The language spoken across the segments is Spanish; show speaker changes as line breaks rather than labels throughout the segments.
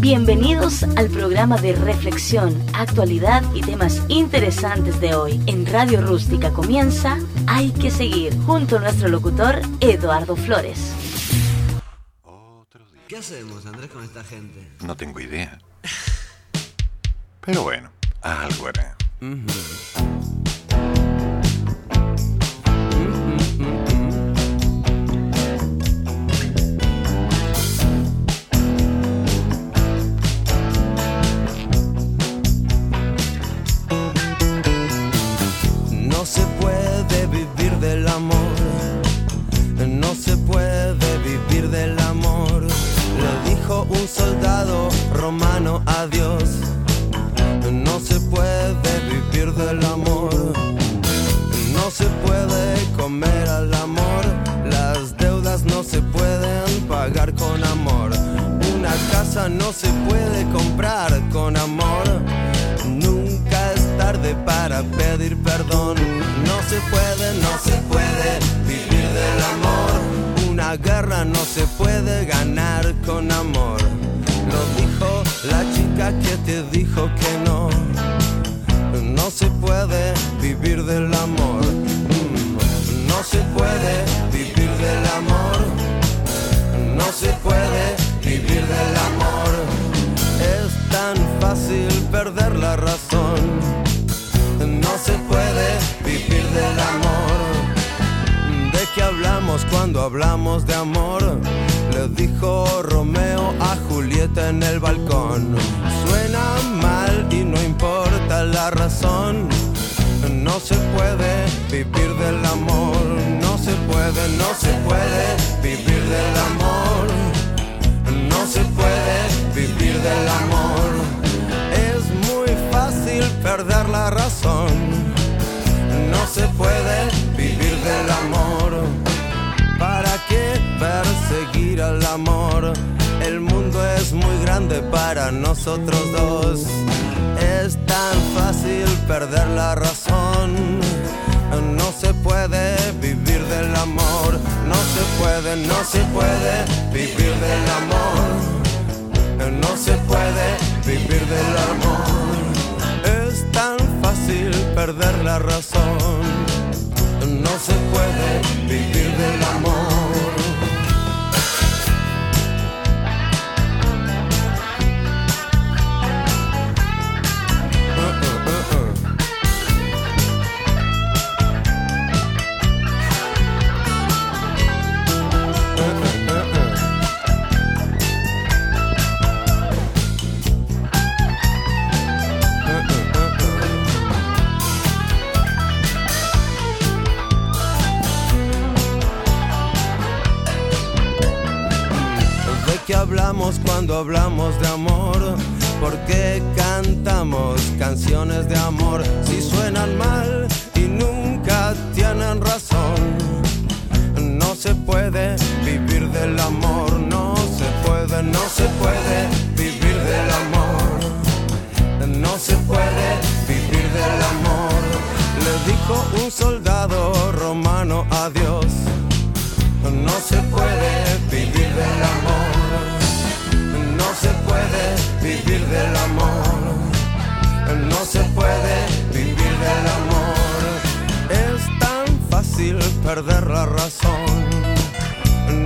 Bienvenidos al programa de reflexión, actualidad y temas interesantes de hoy. En Radio Rústica comienza Hay que seguir, junto a nuestro locutor Eduardo Flores.
¿Qué hacemos, Andrés, con esta gente?
No tengo idea. Pero bueno, algo hará.
No puede vivir del amor, le dijo un soldado romano a Dios. No se puede vivir del amor, no se puede comer al amor, las deudas no se pueden pagar con amor, una casa no se puede comprar con amor. Nunca es tarde para pedir perdón. No se puede, no se puede vivir del amor. Una guerra no se puede ganar con amor. Lo dijo la chica que te dijo que no. No se puede vivir del amor. Mm, No se puede vivir del amor. No se puede vivir del amor. Es tan fácil perder la razón. No se puede vivir del amor. ¿De qué hablamos cuando hablamos de amor? Le dijo Romeo a Julieta en el balcón. Suena mal y no importa la razón. No se puede vivir del amor. No se puede, no se puede vivir del amor. No se puede vivir del amor. Es muy fácil perder la razón. No se puede del amor. ¿Para qué perseguir al amor? El mundo es muy grande para nosotros dos. Es tan fácil perder la razón. No se puede vivir del amor. No se puede, no se puede vivir del amor. No se puede vivir del amor. Es tan fácil perder la razón. No se puede vivir del amor. Hablamos cuando hablamos de amor? ¿Por qué cantamos canciones de amor si suenan mal y nunca tienen razón? No se puede vivir del amor, no se puede, no se puede vivir del amor. No se puede vivir del amor. Le dijo un soldado romano a Dios. No se puede vivir del amor. No se puede vivir del amor. No se puede vivir del amor. Es tan fácil perder la razón.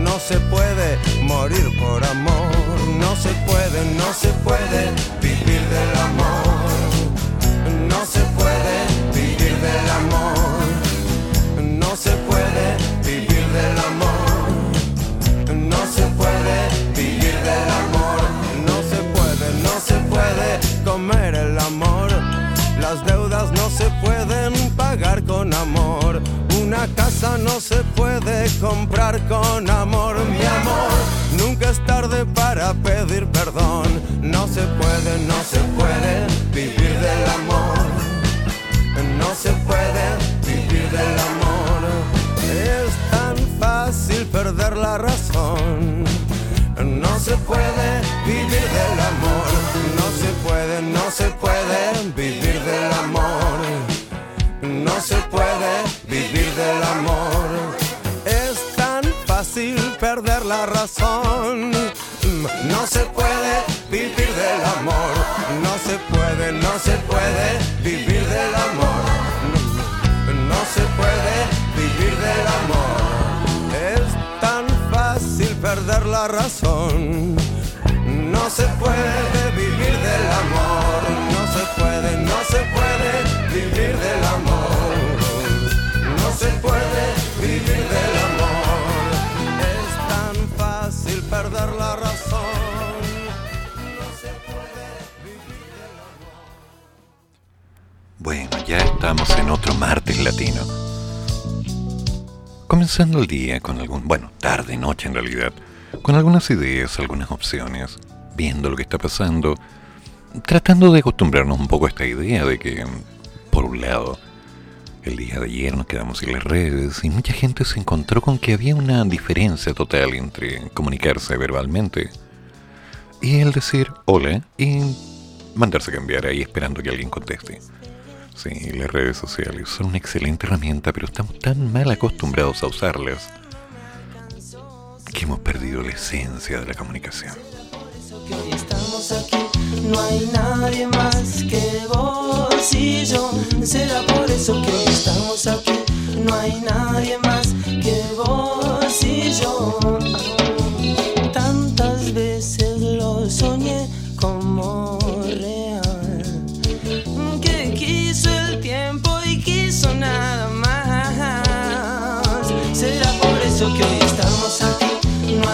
No se puede morir por amor. No se puede, no se puede vivir del amor. No se puede vivir del amor. No se puede comprar con amor. Mi amor, nunca es tarde para pedir perdón. No se puede, no se puede vivir del amor. No se puede vivir del amor. Es tan fácil perder la razón. No se puede vivir del amor. No se puede, no se puede vivir del amor. No se puede vivir del amor. Perder la razón. No se puede vivir del amor. No se puede, no se puede vivir del amor. No, se puede vivir del amor. Es tan fácil perder la razón. No se puede vivir del amor. No se puede, no se puede vivir del amor. No se puede
ya estamos en otro martes latino. Comenzando el día con algún, bueno, tarde, noche en realidad, con algunas ideas, algunas opciones, viendo lo que está pasando, tratando de acostumbrarnos un poco a esta idea de que, por un lado, el día de ayer nos quedamos en las redes y mucha gente se encontró con que había una diferencia total entre comunicarse verbalmente y el decir hola y mandarse a cambiar ahí esperando que alguien conteste. Sí, las redes sociales son una excelente herramienta, pero estamos tan mal acostumbrados a usarlas que hemos perdido la esencia de la comunicación.
No hay nadie más que vos y yo. Será por eso que estamos aquí. No hay nadie más que vos y yo.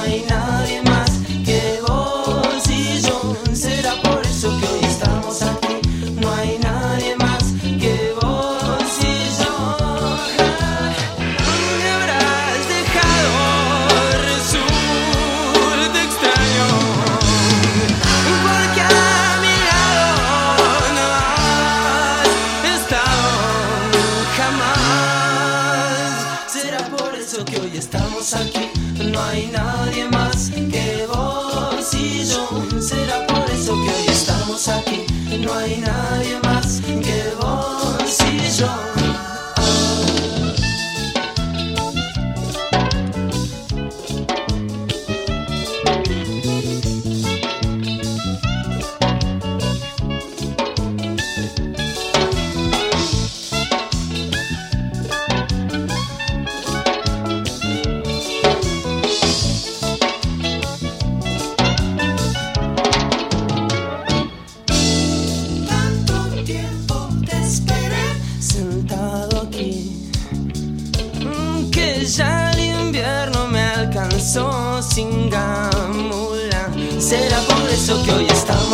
No hay No hay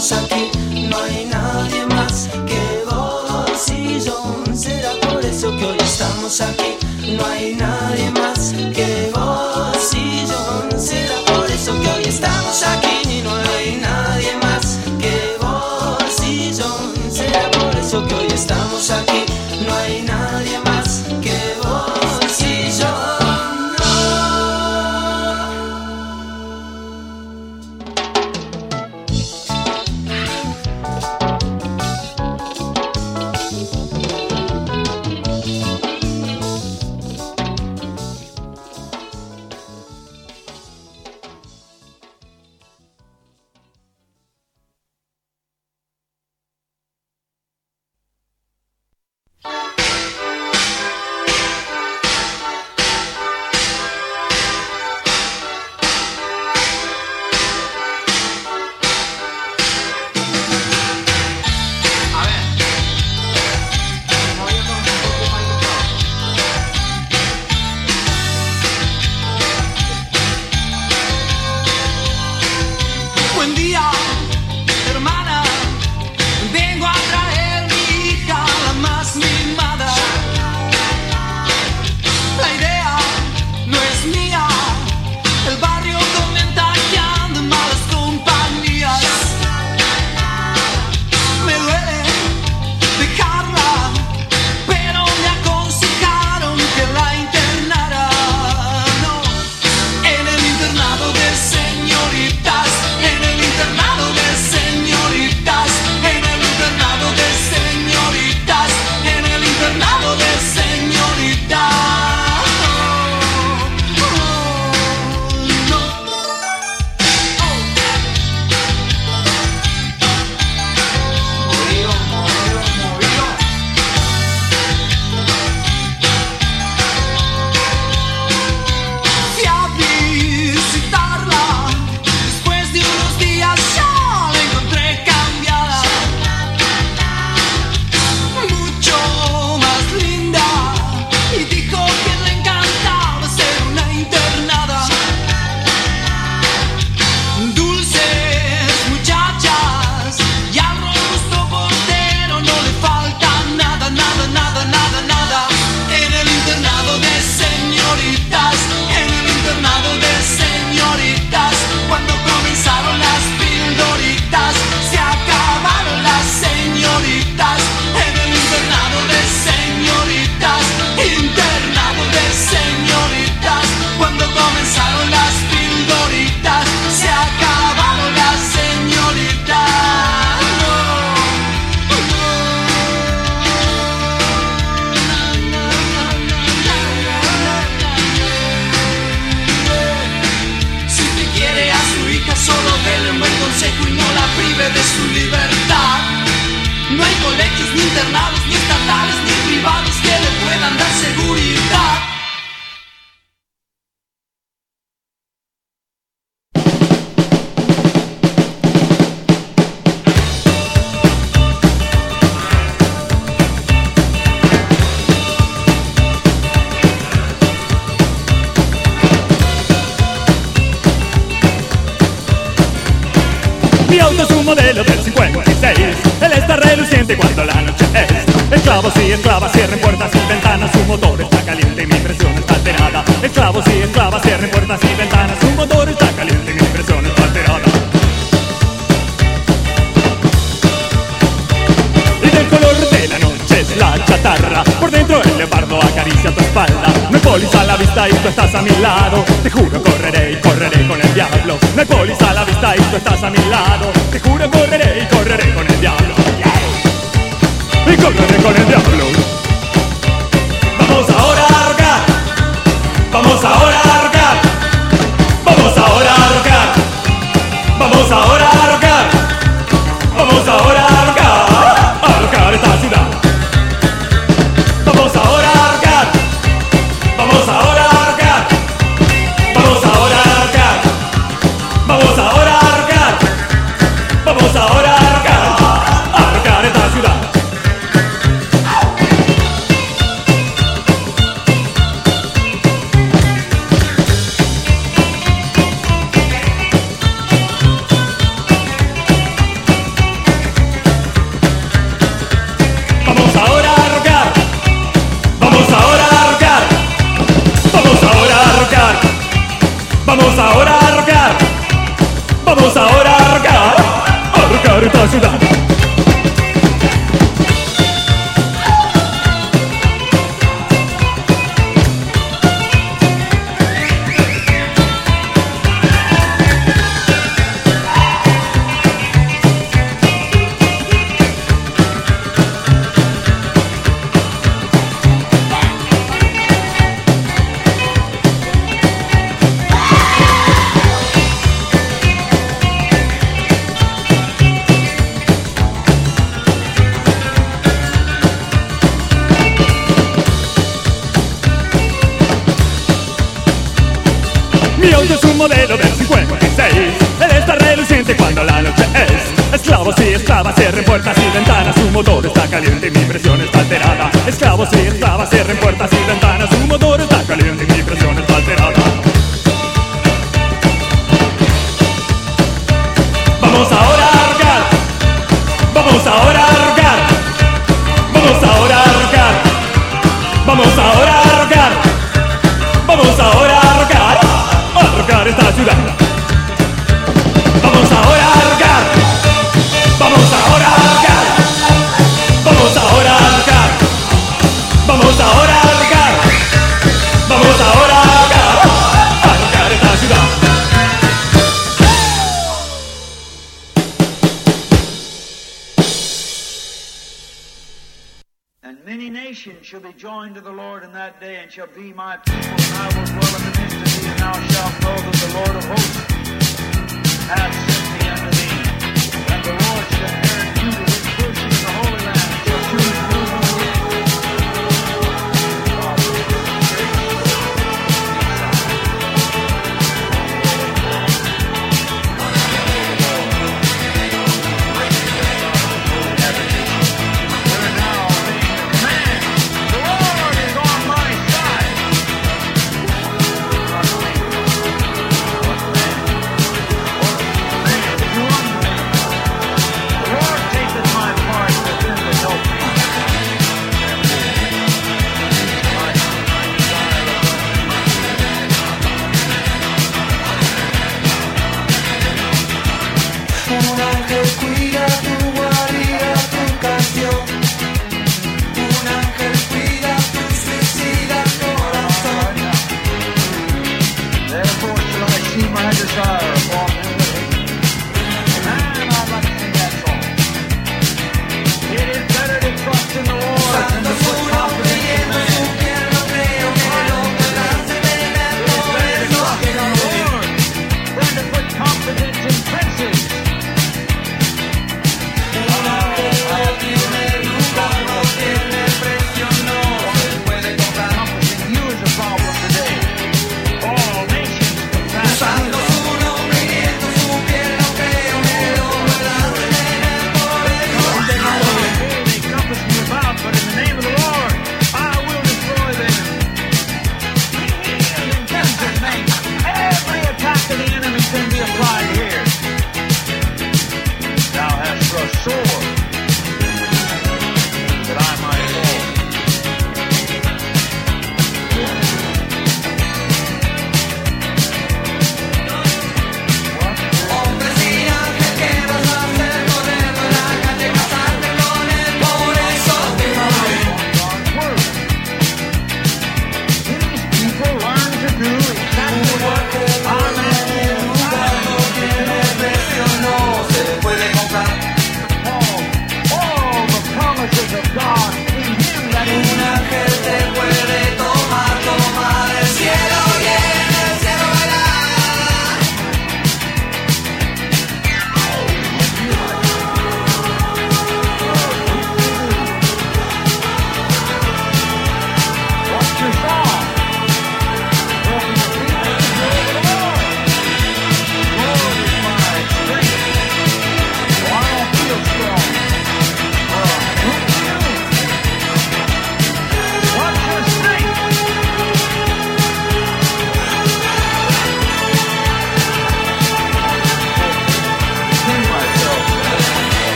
aquí. No hay nadie más que vos y yo. Será por eso que hoy estamos aquí. No hay nadie más que vos y yo. Será
modelo del 56. Él está reluciente cuando la noche es. Esclavos y esclavas cierren puertas y ventanas. Su motor está caliente y mi presión está alterada. Esclavos y esclavas cierren puertas y ventanas. Su motor está caliente y mi presión está alterada. Y del color de la noche es la chatarra. Por dentro el leopardo acaricia tu espalda. No hay polis a la vista y tú estás a mi lado. Te juro, correré y correré con el diablo. No hay polis a la vista y tú estás a mi lado. Correré, correré con el diablo. Y correré con el diablo.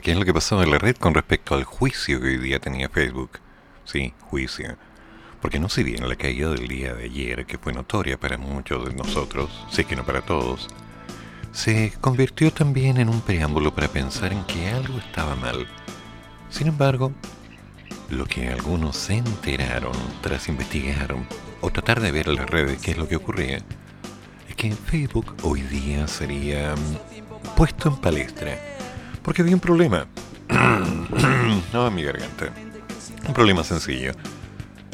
Qué es lo que pasó en la red con respecto al juicio que hoy día tenía Facebook. Sí, juicio. Porque no si bien la caída del día de ayer, que fue notoria para muchos de nosotros, sé que no para todos, se convirtió también en un preámbulo para pensar en que algo estaba mal. Sin embargo, lo que algunos se enteraron tras investigar o tratar de ver en las redes qué es lo que ocurría, es que Facebook hoy día sería puesto en palestra porque había un problema. no, mi garganta. Un problema sencillo.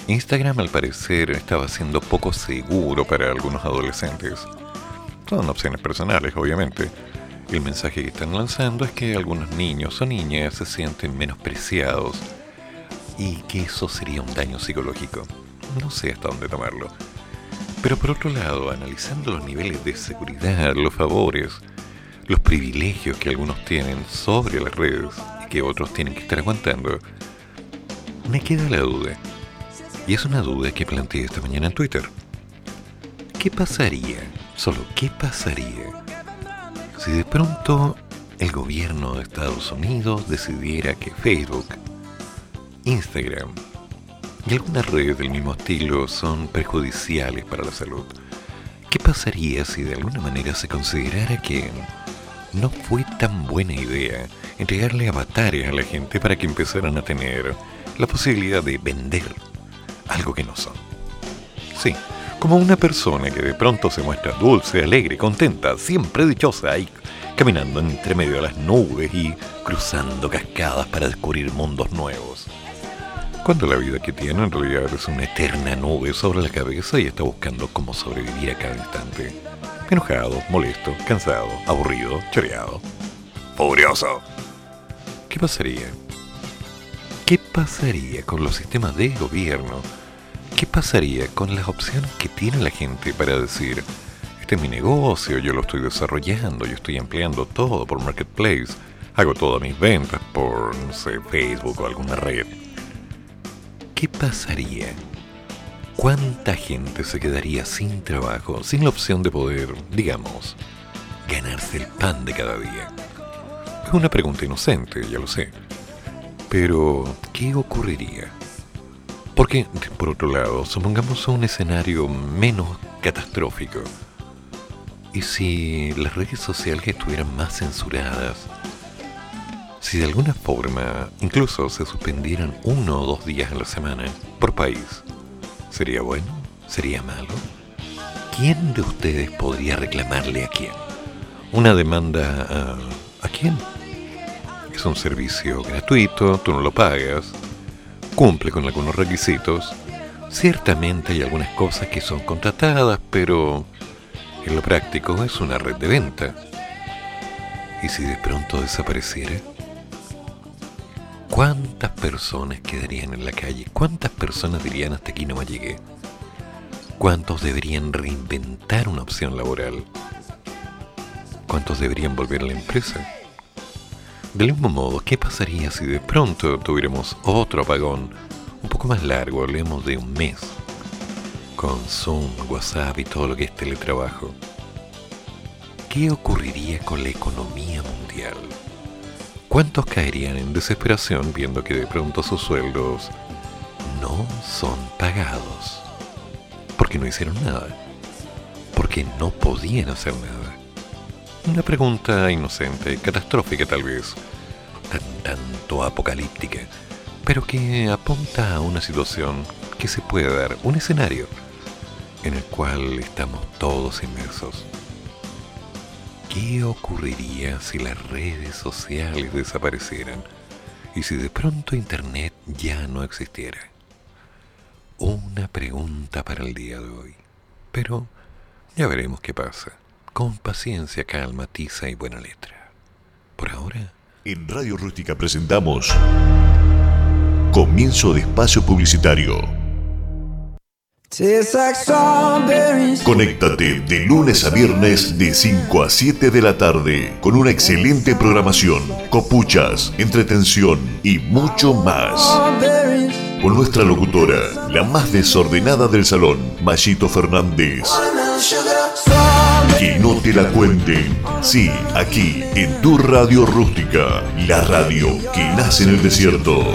Instagram al parecer estaba siendo poco seguro para algunos adolescentes. Son opciones personales, obviamente. El mensaje que están lanzando es que algunos niños o niñas se sienten menospreciados y que eso sería un daño psicológico. No sé hasta dónde tomarlo. Pero por otro lado, analizando los niveles de seguridad, los favores, los privilegios que algunos tienen sobre las redes y que otros tienen que estar aguantando, me queda la duda. Y es una duda que planteé esta mañana en Twitter. ¿Qué pasaría, solo qué pasaría, si de pronto el gobierno de Estados Unidos decidiera que Facebook Instagram y algunas redes del mismo estilo son perjudiciales para la salud. ¿Qué pasaría si de alguna manera se considerara que no fue tan buena idea entregarle avatares a la gente para que empezaran a tener la posibilidad de vender algo que no son? Sí, como una persona que de pronto se muestra dulce, alegre, contenta, siempre dichosa y caminando entre medio de las nubes y cruzando cascadas para descubrir mundos nuevos. Cuando la vida que tiene en realidad es una eterna nube sobre la cabeza y está buscando cómo sobrevivir a cada instante. Enojado, molesto, cansado, aburrido, choreado, furioso. ¿Qué pasaría? ¿Qué pasaría con los sistemas de gobierno? ¿Qué pasaría con las opciones que tiene la gente para decir, este es mi negocio, yo lo estoy desarrollando, yo estoy empleando todo por Marketplace, hago todas mis ventas por, Facebook o alguna red? ¿qué pasaría? ¿Cuánta gente se quedaría sin trabajo, sin la opción de poder, digamos, ganarse el pan de cada día? Es una pregunta inocente, ya lo sé. Pero, ¿qué ocurriría? Porque, por otro lado, supongamos un escenario menos catastrófico. ¿Y si las redes sociales estuvieran más censuradas? Si de alguna forma incluso se suspendieran uno o dos días a la semana por país, ¿sería bueno? ¿Sería malo? ¿Quién de ustedes podría reclamarle a quién? ¿Una demanda a, quién? Es un servicio gratuito, tú no lo pagas, cumple con algunos requisitos. Ciertamente hay algunas cosas que son contratadas, pero en lo práctico es una red de venta. ¿Y si de pronto desapareciera? ¿Cuántas personas quedarían en la calle? ¿Cuántas personas dirían hasta aquí no me llegué? ¿Cuántos deberían reinventar una opción laboral? ¿Cuántos deberían volver a la empresa? Del mismo modo, ¿qué pasaría si de pronto tuviéramos otro apagón un poco más largo, hablemos de un mes, con Zoom, WhatsApp y todo lo que es teletrabajo? ¿Qué ocurriría con la economía mundial? ¿Cuántos caerían en desesperación viendo que de pronto sus sueldos no son pagados? Porque no hicieron nada. Porque no podían hacer nada. Una pregunta inocente, catastrófica tal vez, tan tanto apocalíptica, pero que apunta a una situación que se puede dar, un escenario en el cual estamos todos inmersos. ¿Qué ocurriría si las redes sociales desaparecieran y si de pronto Internet ya no existiera? Una pregunta para el día de hoy. Pero ya veremos qué pasa. Con paciencia, calma, tiza y buena letra. Por ahora...
En Radio Rústica presentamos Comienzo de Espacio Publicitario. Conéctate de lunes a viernes de 5 a 7 de la tarde con una excelente programación, copuchas, entretención y mucho más. Con nuestra locutora, la más desordenada del salón, Mayito Fernández. Que no te la cuenten. Sí, aquí, en tu radio rústica, la radio que nace en el desierto.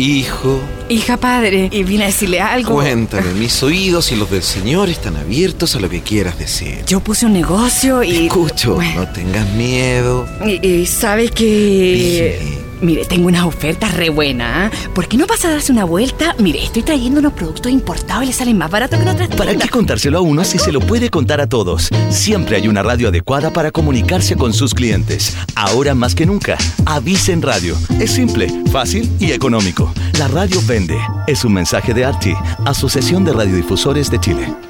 Hijo.
Hija padre, y vine a decirle algo.
Cuéntame, mis oídos y los del Señor están abiertos a lo que quieras decir.
Yo puse un negocio y.
Escucho, no tengas miedo.
Y, y sabes que. Mire, tengo una oferta re buena. ¿ah? ¿Por qué no vas a darse una vuelta? Mire, estoy trayendo unos productos importados y le salen más baratos que en otras
¿Para qué contárselo a uno si se lo puede contar a todos? Siempre hay una radio adecuada para comunicarse con sus clientes. Ahora más que nunca, avisen radio. Es simple, fácil y económico. La radio vende. Es un mensaje de ARTI, Asociación de Radiodifusores de Chile.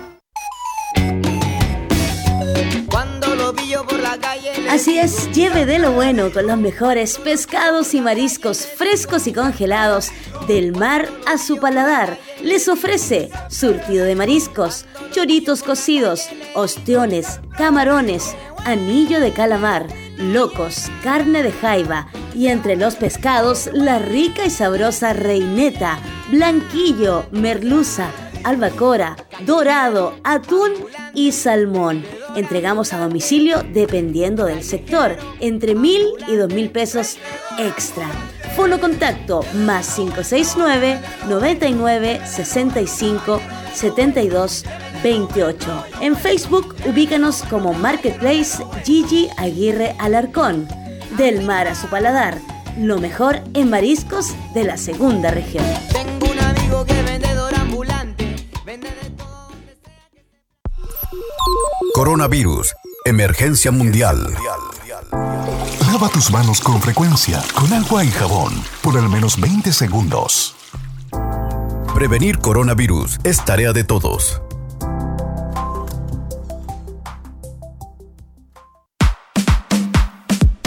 Así es, lleve de lo bueno con los mejores pescados y mariscos frescos y congelados del mar a su paladar. Les ofrece surtido de mariscos, choritos cocidos, ostiones, camarones, anillo de calamar, locos, carne de jaiba y entre los pescados la rica y sabrosa reineta, blanquillo, merluza, albacora, dorado, atún y salmón. Entregamos a domicilio dependiendo del sector, entre mil y dos mil pesos extra. Fono contacto más 569 99 65 72 28. En Facebook ubícanos como Marketplace Gigi Aguirre Alarcón. Del mar a su paladar, lo mejor en mariscos de la segunda región.
Tengo un amigo que vendedor ambulante.
Coronavirus. Emergencia mundial.
Lava tus manos con frecuencia, con agua y jabón, por al menos 20 segundos.
Prevenir coronavirus es tarea de todos.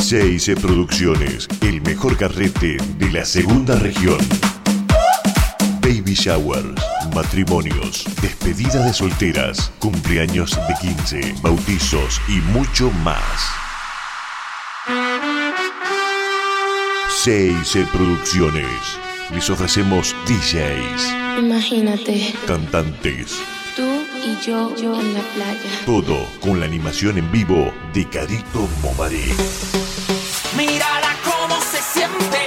CIC Producciones, el mejor carrete de la segunda región. Baby showers, matrimonios, despedida de solteras, cumpleaños de 15, bautizos y mucho más. CIC Producciones. Les ofrecemos DJs,
Imagínate,
cantantes,
tú y yo, yo en la playa.
todo con la animación en vivo de Carito Momaré.
Mírala cómo se siente.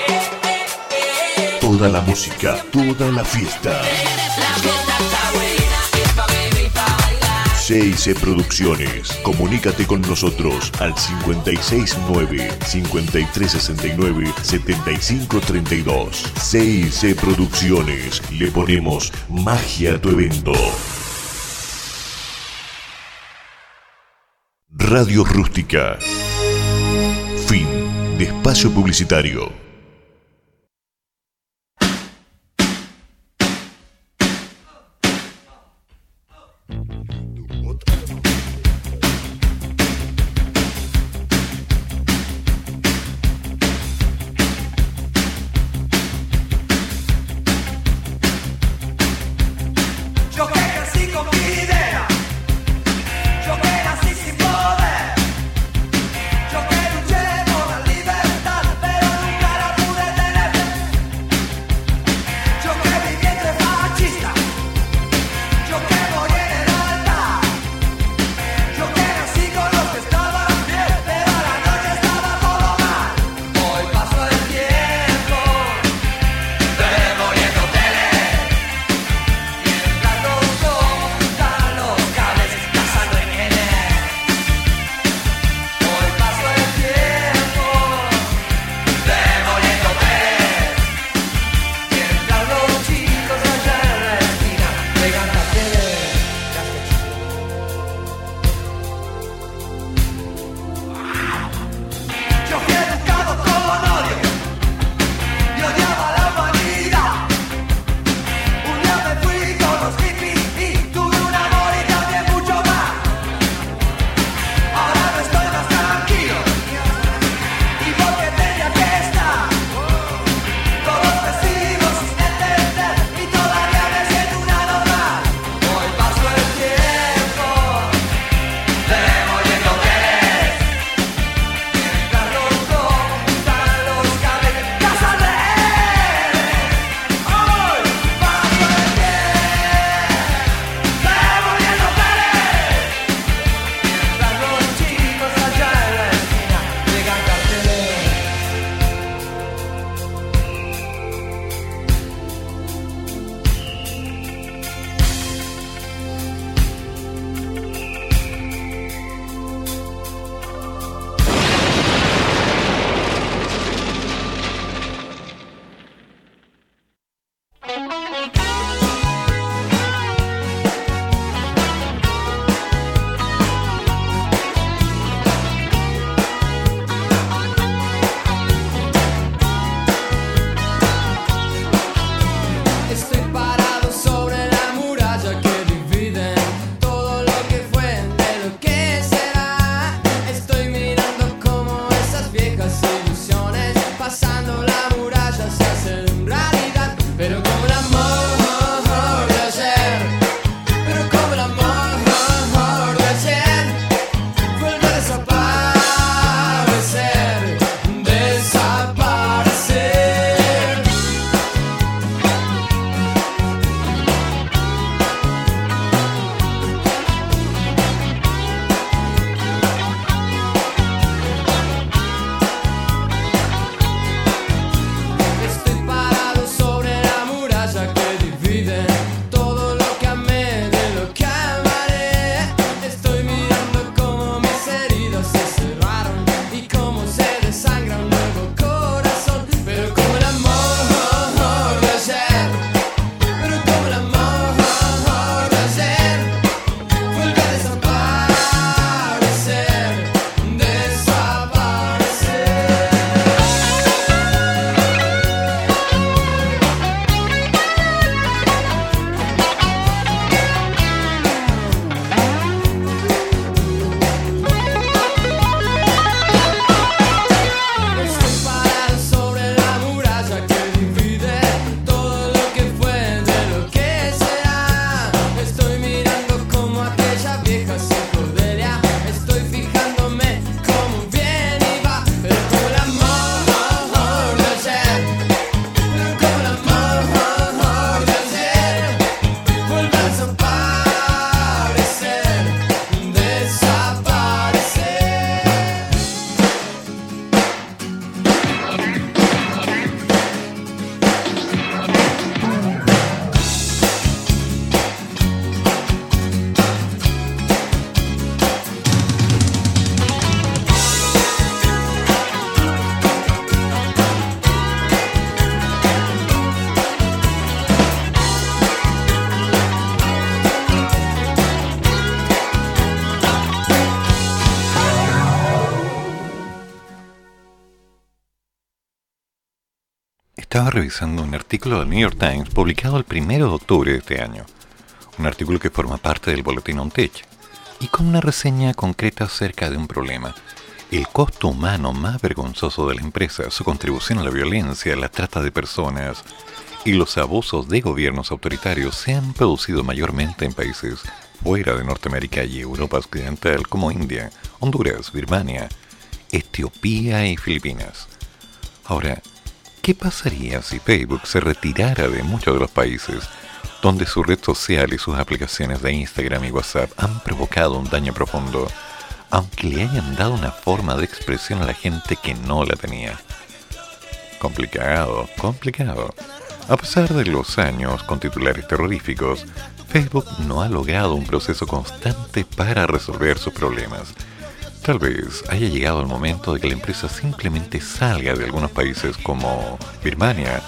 Toda la música, toda la fiesta.
La fiesta está buena, es pa' beber y pa' bailar.
CIC Producciones. Comunícate con nosotros al 569-5369-7532. CIC Producciones. Le ponemos magia a tu evento. Radio Rústica. Fin de espacio publicitario.
Estaba revisando un artículo del New York Times publicado el 1 de octubre de este año. Un artículo que forma parte del Boletín On Tech y con una reseña concreta acerca de un problema. El costo humano más vergonzoso de la empresa, su contribución a la violencia, la trata de personas y los abusos de gobiernos autoritarios se han producido mayormente en países fuera de Norteamérica y Europa Occidental como India, Honduras, Birmania, Etiopía y Filipinas. Ahora, ¿qué pasaría si Facebook se retirara de muchos de los países donde su red social y sus aplicaciones de Instagram y WhatsApp han provocado un daño profundo, aunque le hayan dado una forma de expresión a la gente que no la tenía? Complicado, complicado. A pesar de los años con titulares terroríficos, Facebook no ha logrado un proceso constante para resolver sus problemas. Tal vez haya llegado el momento de que la empresa simplemente salga de algunos países como Birmania,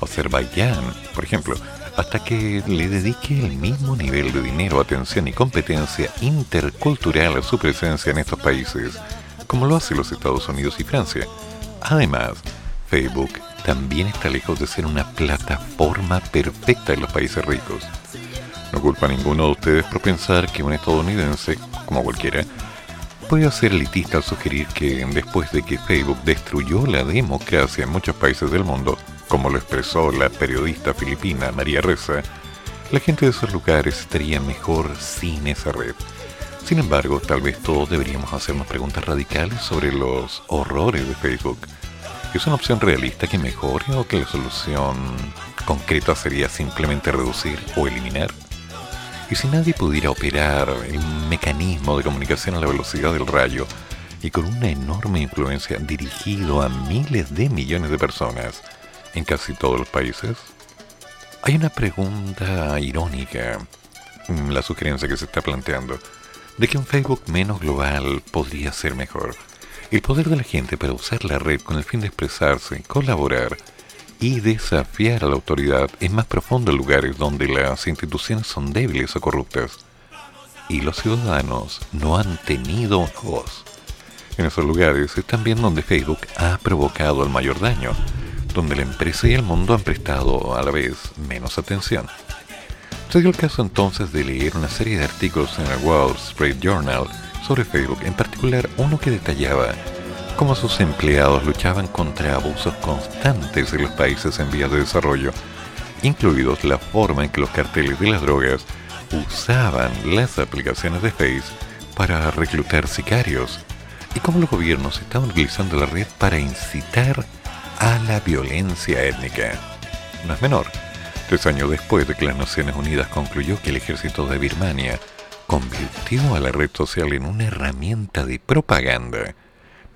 Azerbaiyán, por ejemplo, hasta que le dedique el mismo nivel de dinero, atención y competencia intercultural a su presencia en estos países, como lo hacen los Estados Unidos y Francia. Además, Facebook también está lejos de ser una plataforma perfecta en los países ricos. No culpa a ninguno de ustedes por pensar que un estadounidense, como cualquiera, puede ser elitista al sugerir que después de que Facebook destruyó la democracia en muchos países del mundo, como lo expresó la periodista filipina María Reza, la gente de esos lugares estaría mejor sin esa red. Sin embargo, tal vez todos deberíamos hacernos preguntas radicales sobre los horrores de Facebook. ¿Es una opción realista que mejore o que la solución concreta sería simplemente reducir o eliminar? Y si nadie pudiera operar el mecanismo de comunicación a la velocidad del rayo y con una enorme influencia dirigido a miles de millones de personas en casi todos los países, hay una pregunta irónica, mm, la sugerencia que se está planteando, de que un Facebook menos global podría ser mejor. El poder de la gente para usar la red con el fin de expresarse, colaborar, y desafiar a la autoridad es más profundo en lugares donde las instituciones son débiles o corruptas y los ciudadanos no han tenido voz. En esos lugares es también donde Facebook ha provocado el mayor daño, donde la empresa y el mundo han prestado a la vez menos atención. Se dio el caso entonces de leer una serie de artículos en el Wall Street Journal sobre Facebook, en particular uno que detallaba cómo sus empleados luchaban contra abusos constantes en los países en vías de desarrollo, incluidos la forma en que los carteles de las drogas usaban las aplicaciones de Face para reclutar sicarios y cómo los gobiernos estaban utilizando la red para incitar a la violencia étnica. No es menor. Tres años después de que las Naciones Unidas concluyó que el ejército de Birmania convirtió a la red social en una herramienta de propaganda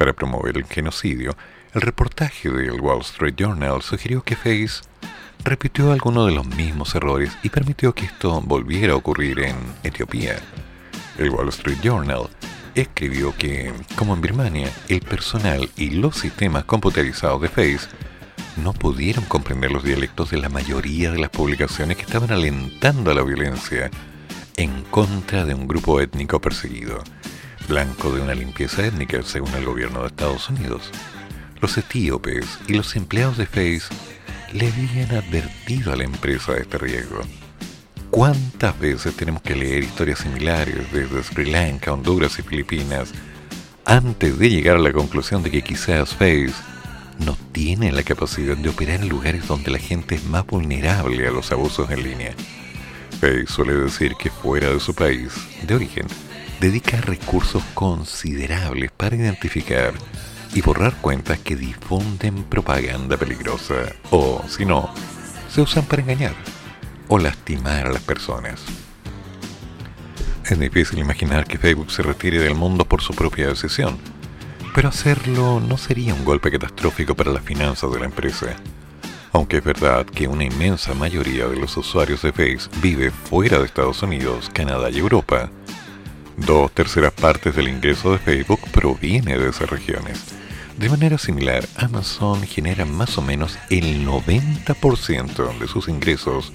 para promover el genocidio, el reportaje del Wall Street Journal sugirió que Face repitió algunos de los mismos errores y permitió que esto volviera a ocurrir en Etiopía. El Wall Street Journal escribió que, como en Birmania, el personal y los sistemas computarizados de Face no pudieron comprender los dialectos de la mayoría de las publicaciones que estaban alentando a la violencia en contra de un grupo étnico perseguido blanco de una limpieza étnica, según el gobierno de Estados Unidos. Los etíopes y los empleados de Face le habían advertido a la empresa de este riesgo. ¿Cuántas veces tenemos que leer historias similares desde Sri Lanka, Honduras y Filipinas antes de llegar a la conclusión de que quizás Face no tiene la capacidad de operar en lugares donde la gente es más vulnerable a los abusos en línea? Face suele decir que fuera de su país de origen, dedica recursos considerables para identificar y borrar cuentas que difunden propaganda peligrosa o, si no, se usan para engañar o lastimar a las personas. Es difícil imaginar que Facebook se retire del mundo por su propia decisión, pero hacerlo no sería un golpe catastrófico para las finanzas de la empresa. Aunque es verdad que una inmensa mayoría de los usuarios de Facebook vive fuera de Estados Unidos, Canadá y Europa, Dos terceras partes del ingreso de Facebook proviene de esas regiones. De manera similar, Amazon genera más o menos el 90% de sus ingresos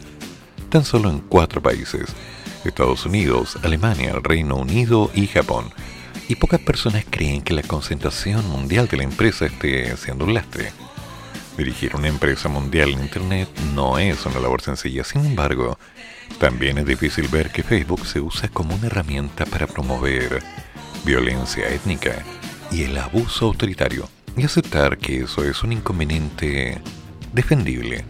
tan solo en cuatro países, Estados Unidos, Alemania, Reino Unido y Japón. Y pocas personas creen que la concentración mundial de la empresa esté siendo un lastre. Dirigir una empresa mundial en Internet no es una labor sencilla, sin embargo, también es difícil ver que Facebook se usa como una herramienta para promover violencia étnica y el abuso autoritario y aceptar que eso es un inconveniente defendible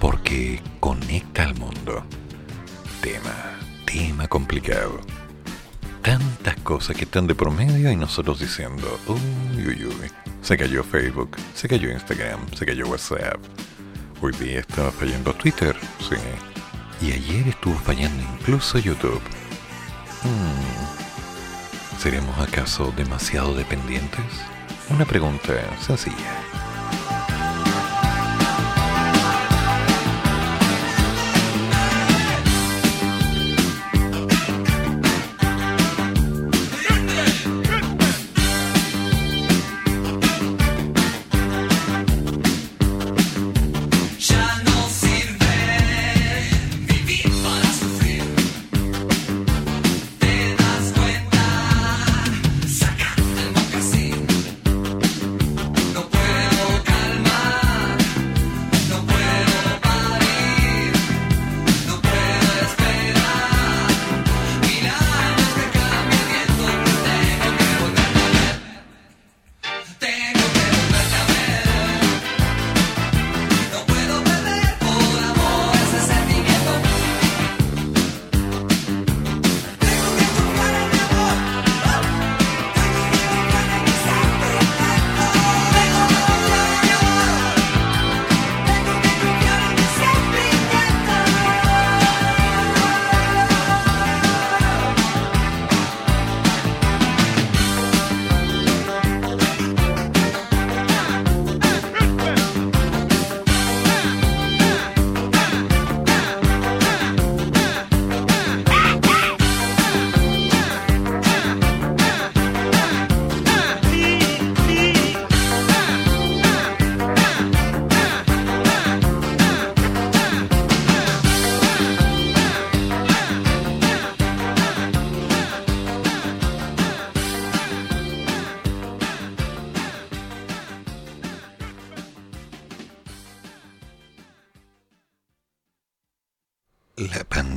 porque conecta al mundo. Tema, tema complicado. Tantas cosas que están de promedio y nosotros diciendo, uy, uy, uy, se cayó Facebook, se cayó Instagram, se cayó WhatsApp. Hoy día estaba fallando Twitter, sí. Y ayer estuvo fallando incluso YouTube. Hmm. ¿Seremos acaso demasiado dependientes? Una pregunta sencilla.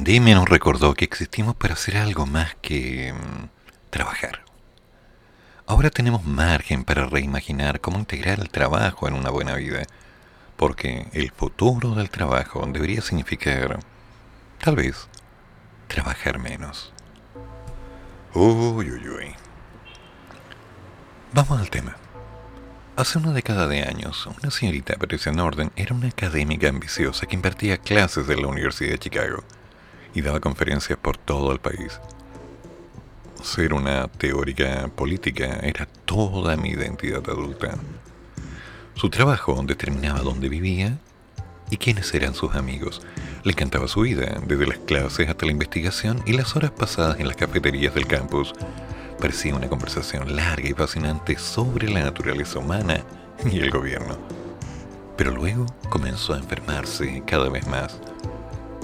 Pandemia nos recordó que existimos para hacer algo más que mm, trabajar. Ahora tenemos margen para reimaginar cómo integrar el trabajo en una buena vida, porque el futuro del trabajo debería significar, tal vez, trabajar menos. Uy, uy, uy. Vamos al tema. Hace una década de años, una señorita Patricia Norden era una académica ambiciosa que impartía clases en la Universidad de Chicago y daba conferencias por todo el país. Ser una teórica política era toda mi identidad adulta. Su trabajo determinaba dónde vivía y quiénes eran sus amigos. Le encantaba su vida, desde las clases hasta la investigación y las horas pasadas en las cafeterías del campus. Parecía una conversación larga y fascinante sobre la naturaleza humana y el gobierno. Pero luego comenzó a enfermarse cada vez más.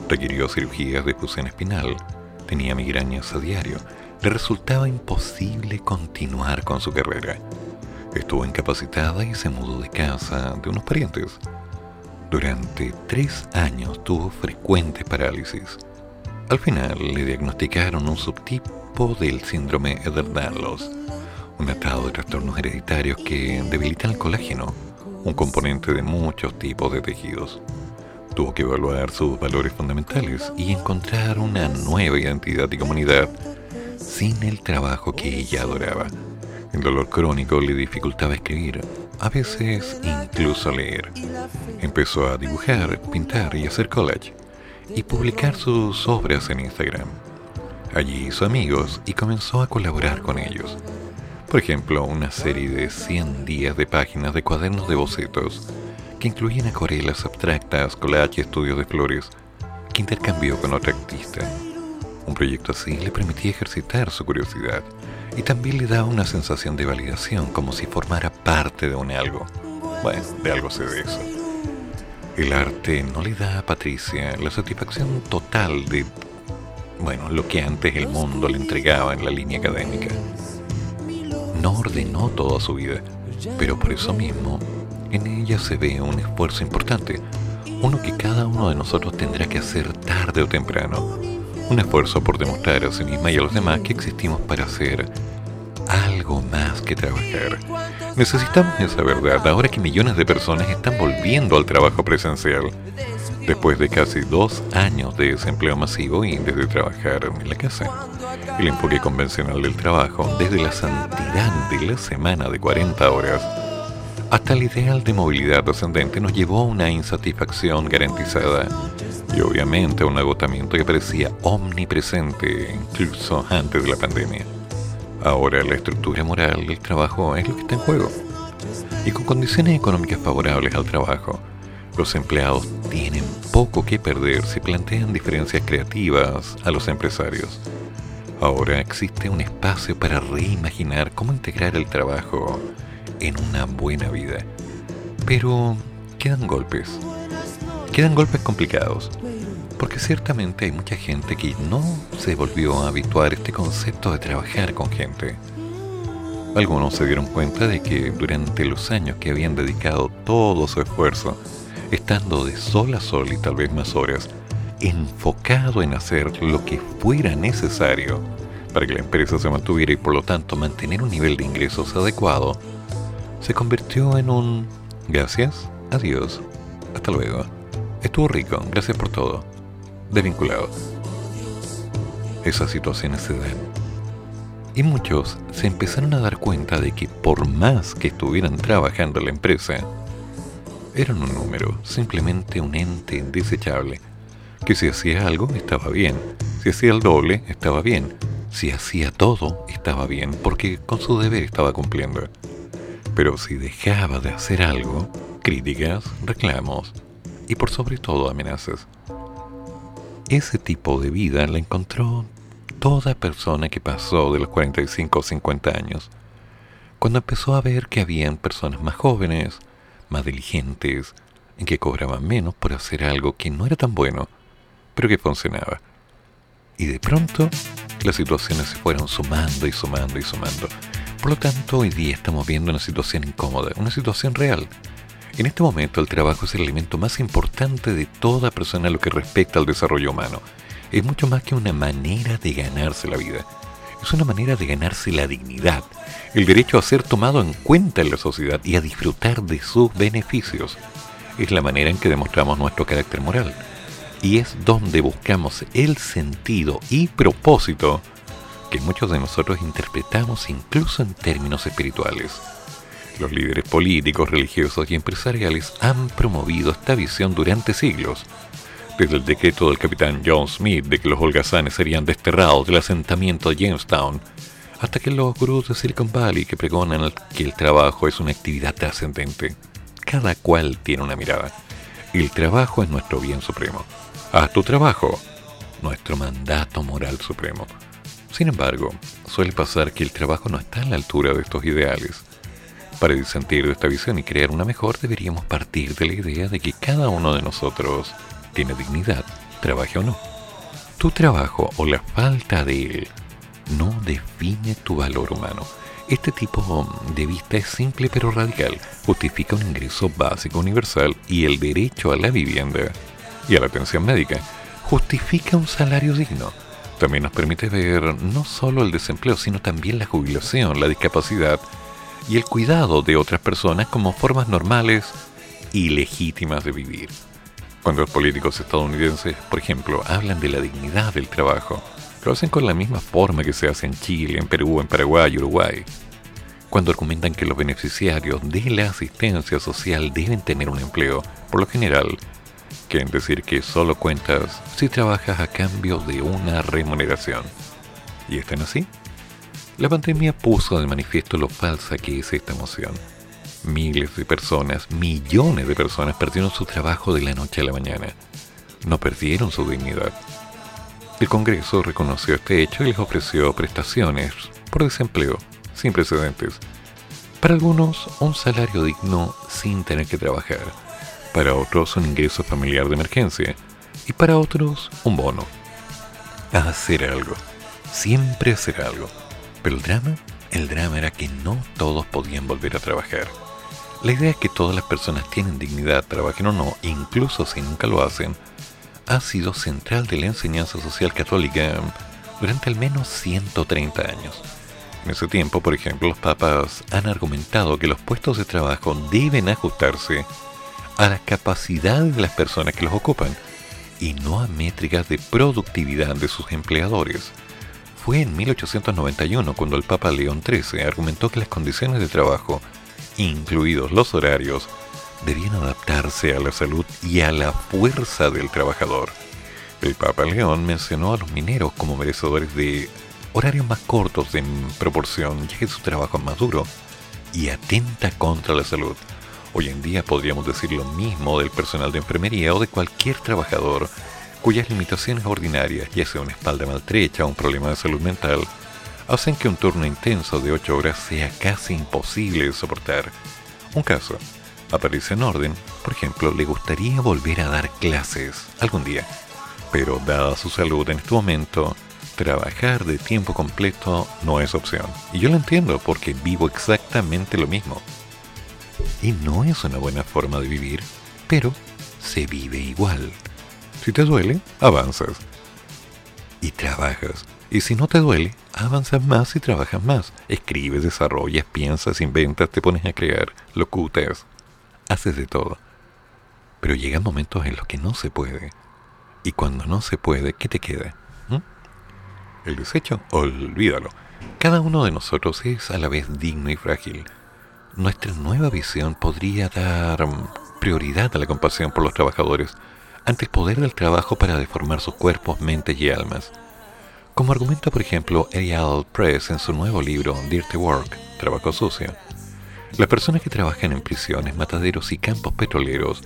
Requirió cirugías de fusión espinal, tenía migrañas a diario, le resultaba imposible continuar con su carrera. Estuvo incapacitada y se mudó de casa de unos parientes. Durante tres años tuvo frecuentes parálisis. Al final le diagnosticaron un subtipo del síndrome Ehlers-Danlos, un atado de trastornos hereditarios que debilitan el colágeno, un componente de muchos tipos de tejidos. Tuvo que evaluar sus valores fundamentales y encontrar una nueva identidad y comunidad sin el trabajo que ella adoraba. El dolor crónico le dificultaba escribir, a veces incluso leer. Empezó a dibujar, pintar y hacer collage y publicar sus obras en Instagram. Allí hizo amigos y comenzó a colaborar con ellos. Por ejemplo, una serie de 100 días de páginas de cuadernos de bocetos que incluían acuarelas abstractas, collage y estudios de flores que intercambió con otra artista. Un proyecto así le permitía ejercitar su curiosidad y también le daba una sensación de validación como si formara parte de un algo. Bueno, de algo sé de eso. El arte no le da a Patricia la satisfacción total de, bueno, lo que antes el mundo le entregaba en la línea académica. No ordenó toda su vida, pero por eso mismo En ella se ve un esfuerzo importante, uno que cada uno de nosotros tendrá que hacer tarde o temprano. Un esfuerzo por demostrar a sí misma y a los demás que existimos para hacer algo más que trabajar. Necesitamos esa verdad ahora que millones de personas están volviendo al trabajo presencial. Después de casi dos años de desempleo masivo y desde trabajar en la casa. El enfoque convencional del trabajo, desde la santidad de la semana de 40 horas, hasta el ideal de movilidad ascendente nos llevó a una insatisfacción garantizada y obviamente a un agotamiento que parecía omnipresente incluso antes de la pandemia. Ahora la estructura moral del trabajo es lo que está en juego. Y con condiciones económicas favorables al trabajo, los empleados tienen poco que perder si plantean diferencias creativas a los empresarios. Ahora existe un espacio para reimaginar cómo integrar el trabajo en una buena vida. Pero quedan golpes. Quedan golpes complicados. Porque ciertamente hay mucha gente que no se volvió a habituar este concepto de trabajar con gente. Algunos se dieron cuenta de que durante los años que habían dedicado todo su esfuerzo, estando de sol a sol y tal vez más horas, enfocado en hacer lo que fuera necesario para que la empresa se mantuviera y por lo tanto mantener un nivel de ingresos adecuado, se convirtió en un gracias, adiós, hasta luego. Estuvo rico, gracias por todo. Desvinculado. Esas situaciones se dan. Y muchos se empezaron a dar cuenta de que por más que estuvieran trabajando en la empresa, eran un número, simplemente un ente desechable, que si hacía algo estaba bien, si hacía el doble estaba bien, si hacía todo estaba bien, porque con su deber estaba cumpliendo. Pero si dejaba de hacer algo, críticas, reclamos y por sobre todo amenazas. Ese tipo de vida la encontró toda persona que pasó de los 45 o 50 años, cuando empezó a ver que habían personas más jóvenes, más diligentes, en que cobraban menos por hacer algo que no era tan bueno, pero que funcionaba. Y de pronto las situaciones se fueron sumando y sumando y sumando. Por lo tanto, hoy día estamos viendo una situación incómoda, una situación real. En este momento el trabajo es el elemento más importante de toda persona lo que respecta al desarrollo humano. Es mucho más que una manera de ganarse la vida. Es una manera de ganarse la dignidad, el derecho a ser tomado en cuenta en la sociedad y a disfrutar de sus beneficios. Es la manera en que demostramos nuestro carácter moral. Y es donde buscamos el sentido y propósito que muchos de nosotros interpretamos incluso en términos espirituales. Los líderes políticos, religiosos y empresariales han promovido esta visión durante siglos, desde el decreto del capitán John Smith de que los holgazanes serían desterrados del asentamiento de Jamestown, hasta que los gurús de Silicon Valley que pregonan que el trabajo es una actividad trascendente. Cada cual tiene una mirada. El trabajo es nuestro bien supremo. Haz tu trabajo, nuestro mandato moral supremo. Sin embargo, suele pasar que el trabajo no está a la altura de estos ideales. Para disentir de esta visión y crear una mejor, deberíamos partir de la idea de que cada uno de nosotros tiene dignidad, trabaje o no. Tu trabajo o la falta de él no define tu valor humano. Este tipo de vista es simple pero radical. Justifica un ingreso básico universal y el derecho a la vivienda y a la atención médica. Justifica un salario digno también nos permite ver no solo el desempleo, sino también la jubilación, la discapacidad y el cuidado de otras personas como formas normales y legítimas de vivir. Cuando los políticos estadounidenses, por ejemplo, hablan de la dignidad del trabajo, lo hacen con la misma forma que se hace en Chile, en Perú, en Paraguay y Uruguay. Cuando argumentan que los beneficiarios de la asistencia social deben tener un empleo, por lo general, quieren decir que solo cuentas si trabajas a cambio de una remuneración. ¿Y están así? La pandemia puso de manifiesto lo falsa que es esta emoción. Miles de personas, millones de personas perdieron su trabajo de la noche a la mañana. No perdieron su dignidad. El Congreso reconoció este hecho y les ofreció prestaciones por desempleo sin precedentes. Para algunos, un salario digno sin tener que trabajar para otros un ingreso familiar de emergencia y para otros un bono. hacer algo, siempre hacer algo. Pero el drama, el drama era que no todos podían volver a trabajar. La idea es que todas las personas tienen dignidad, trabajen o no, incluso si nunca lo hacen, ha sido central de la enseñanza social católica durante al menos 130 años. En ese tiempo, por ejemplo, los papas han argumentado que los puestos de trabajo deben ajustarse a las capacidades de las personas que los ocupan y no a métricas de productividad de sus empleadores. Fue en 1891 cuando el Papa León XIII argumentó que las condiciones de trabajo, incluidos los horarios, debían adaptarse a la salud y a la fuerza del trabajador. El Papa León mencionó a los mineros como merecedores de horarios más cortos en proporción, ya que su trabajo es más duro y atenta contra la salud. Hoy en día podríamos decir lo mismo del personal de enfermería o de cualquier trabajador cuyas limitaciones ordinarias, ya sea una espalda maltrecha o un problema de salud mental, hacen que un turno intenso de 8 horas sea casi imposible de soportar. Un caso aparece en orden, por ejemplo, le gustaría volver a dar clases algún día, pero dada su salud en este momento, trabajar de tiempo completo no es opción. Y yo lo entiendo porque vivo exactamente lo mismo. Y no es una buena forma de vivir, pero se vive igual. Si te duele, avanzas. Y trabajas. Y si no te duele, avanzas más y trabajas más. Escribes, desarrollas, piensas, inventas, te pones a crear, locutas. Haces de todo. Pero llegan momentos en los que no se puede. Y cuando no se puede, ¿qué te queda? ¿Mm? El desecho, olvídalo. Cada uno de nosotros es a la vez digno y frágil nuestra nueva visión podría dar prioridad a la compasión por los trabajadores ante el poder del trabajo para deformar sus cuerpos, mentes y almas. Como argumenta, por ejemplo, A.L. Press en su nuevo libro Dirty Work, Trabajo Sucio, las personas que trabajan en prisiones, mataderos y campos petroleros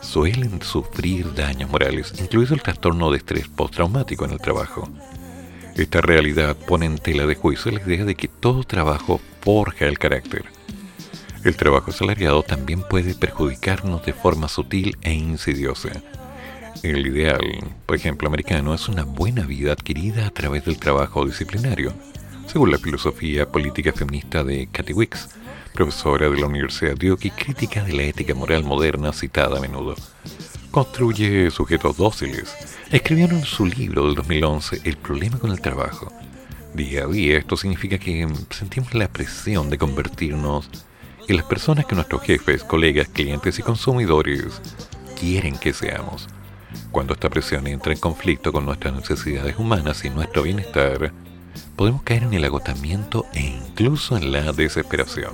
suelen sufrir daños morales, incluido el trastorno de estrés postraumático en el trabajo. Esta realidad pone en tela de juicio la idea de que todo trabajo forja el carácter. El trabajo asalariado también puede perjudicarnos de forma sutil e insidiosa. El ideal, por ejemplo, americano es una buena vida adquirida a través del trabajo disciplinario, según la filosofía política feminista de Cathy Wicks, profesora de la Universidad Duke y crítica de la ética moral moderna citada a menudo. Construye sujetos dóciles. Escribieron en su libro del 2011 El problema con el trabajo. Día a día esto significa que sentimos la presión de convertirnos y las personas que nuestros jefes, colegas, clientes y consumidores quieren que seamos. Cuando esta presión entra en conflicto con nuestras necesidades humanas y nuestro bienestar, podemos caer en el agotamiento e incluso en la desesperación.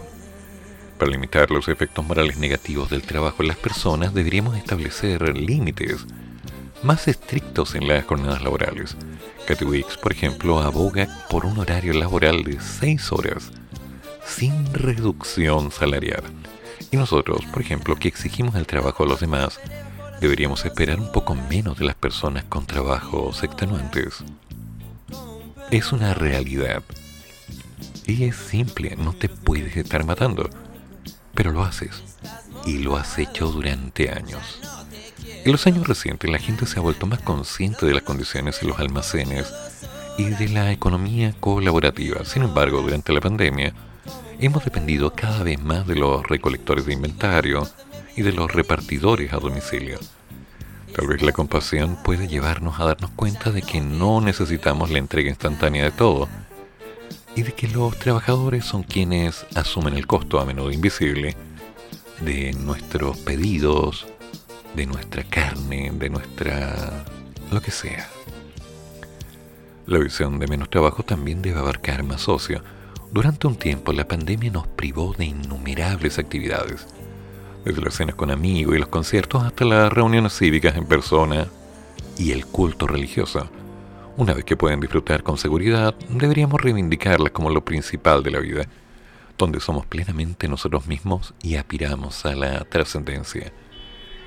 Para limitar los efectos morales negativos del trabajo en las personas, deberíamos establecer límites más estrictos en las jornadas laborales. Cathy Wicks, por ejemplo, aboga por un horario laboral de 6 horas sin reducción salarial. Y nosotros, por ejemplo, que exigimos el trabajo a los demás, deberíamos esperar un poco menos de las personas con trabajos extenuantes. Es una realidad. Y es simple, no te puedes estar matando. Pero lo haces. Y lo has hecho durante años. En los años recientes la gente se ha vuelto más consciente de las condiciones en los almacenes y de la economía colaborativa. Sin embargo, durante la pandemia, hemos dependido cada vez más de los recolectores de inventario y de los repartidores a domicilio. Tal vez la compasión puede llevarnos a darnos cuenta de que no necesitamos la entrega instantánea de todo y de que los trabajadores son quienes asumen el costo a menudo invisible de nuestros pedidos, de nuestra carne, de nuestra... lo que sea. La visión de menos trabajo también debe abarcar más socio, durante un tiempo la pandemia nos privó de innumerables actividades, desde las cenas con amigos y los conciertos hasta las reuniones cívicas en persona y el culto religioso. Una vez que pueden disfrutar con seguridad, deberíamos reivindicarlas como lo principal de la vida, donde somos plenamente nosotros mismos y aspiramos a la trascendencia.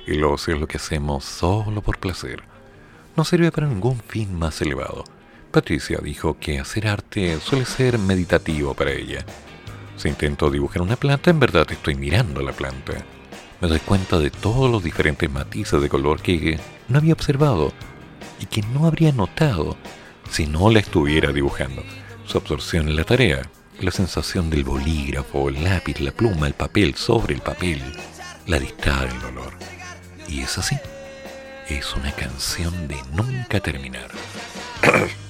El ocio es lo que hacemos solo por placer. No sirve para ningún fin más elevado Patricia dijo que hacer arte suele ser meditativo para ella. Si intento dibujar una planta, en verdad estoy mirando la planta. Me doy cuenta de todos los diferentes matices de color que no había observado y que no habría notado si no la estuviera dibujando. Su absorción en la tarea la sensación del bolígrafo, el lápiz, la pluma, el papel sobre el papel, la dictada del dolor. Y es así. Es una canción de nunca terminar.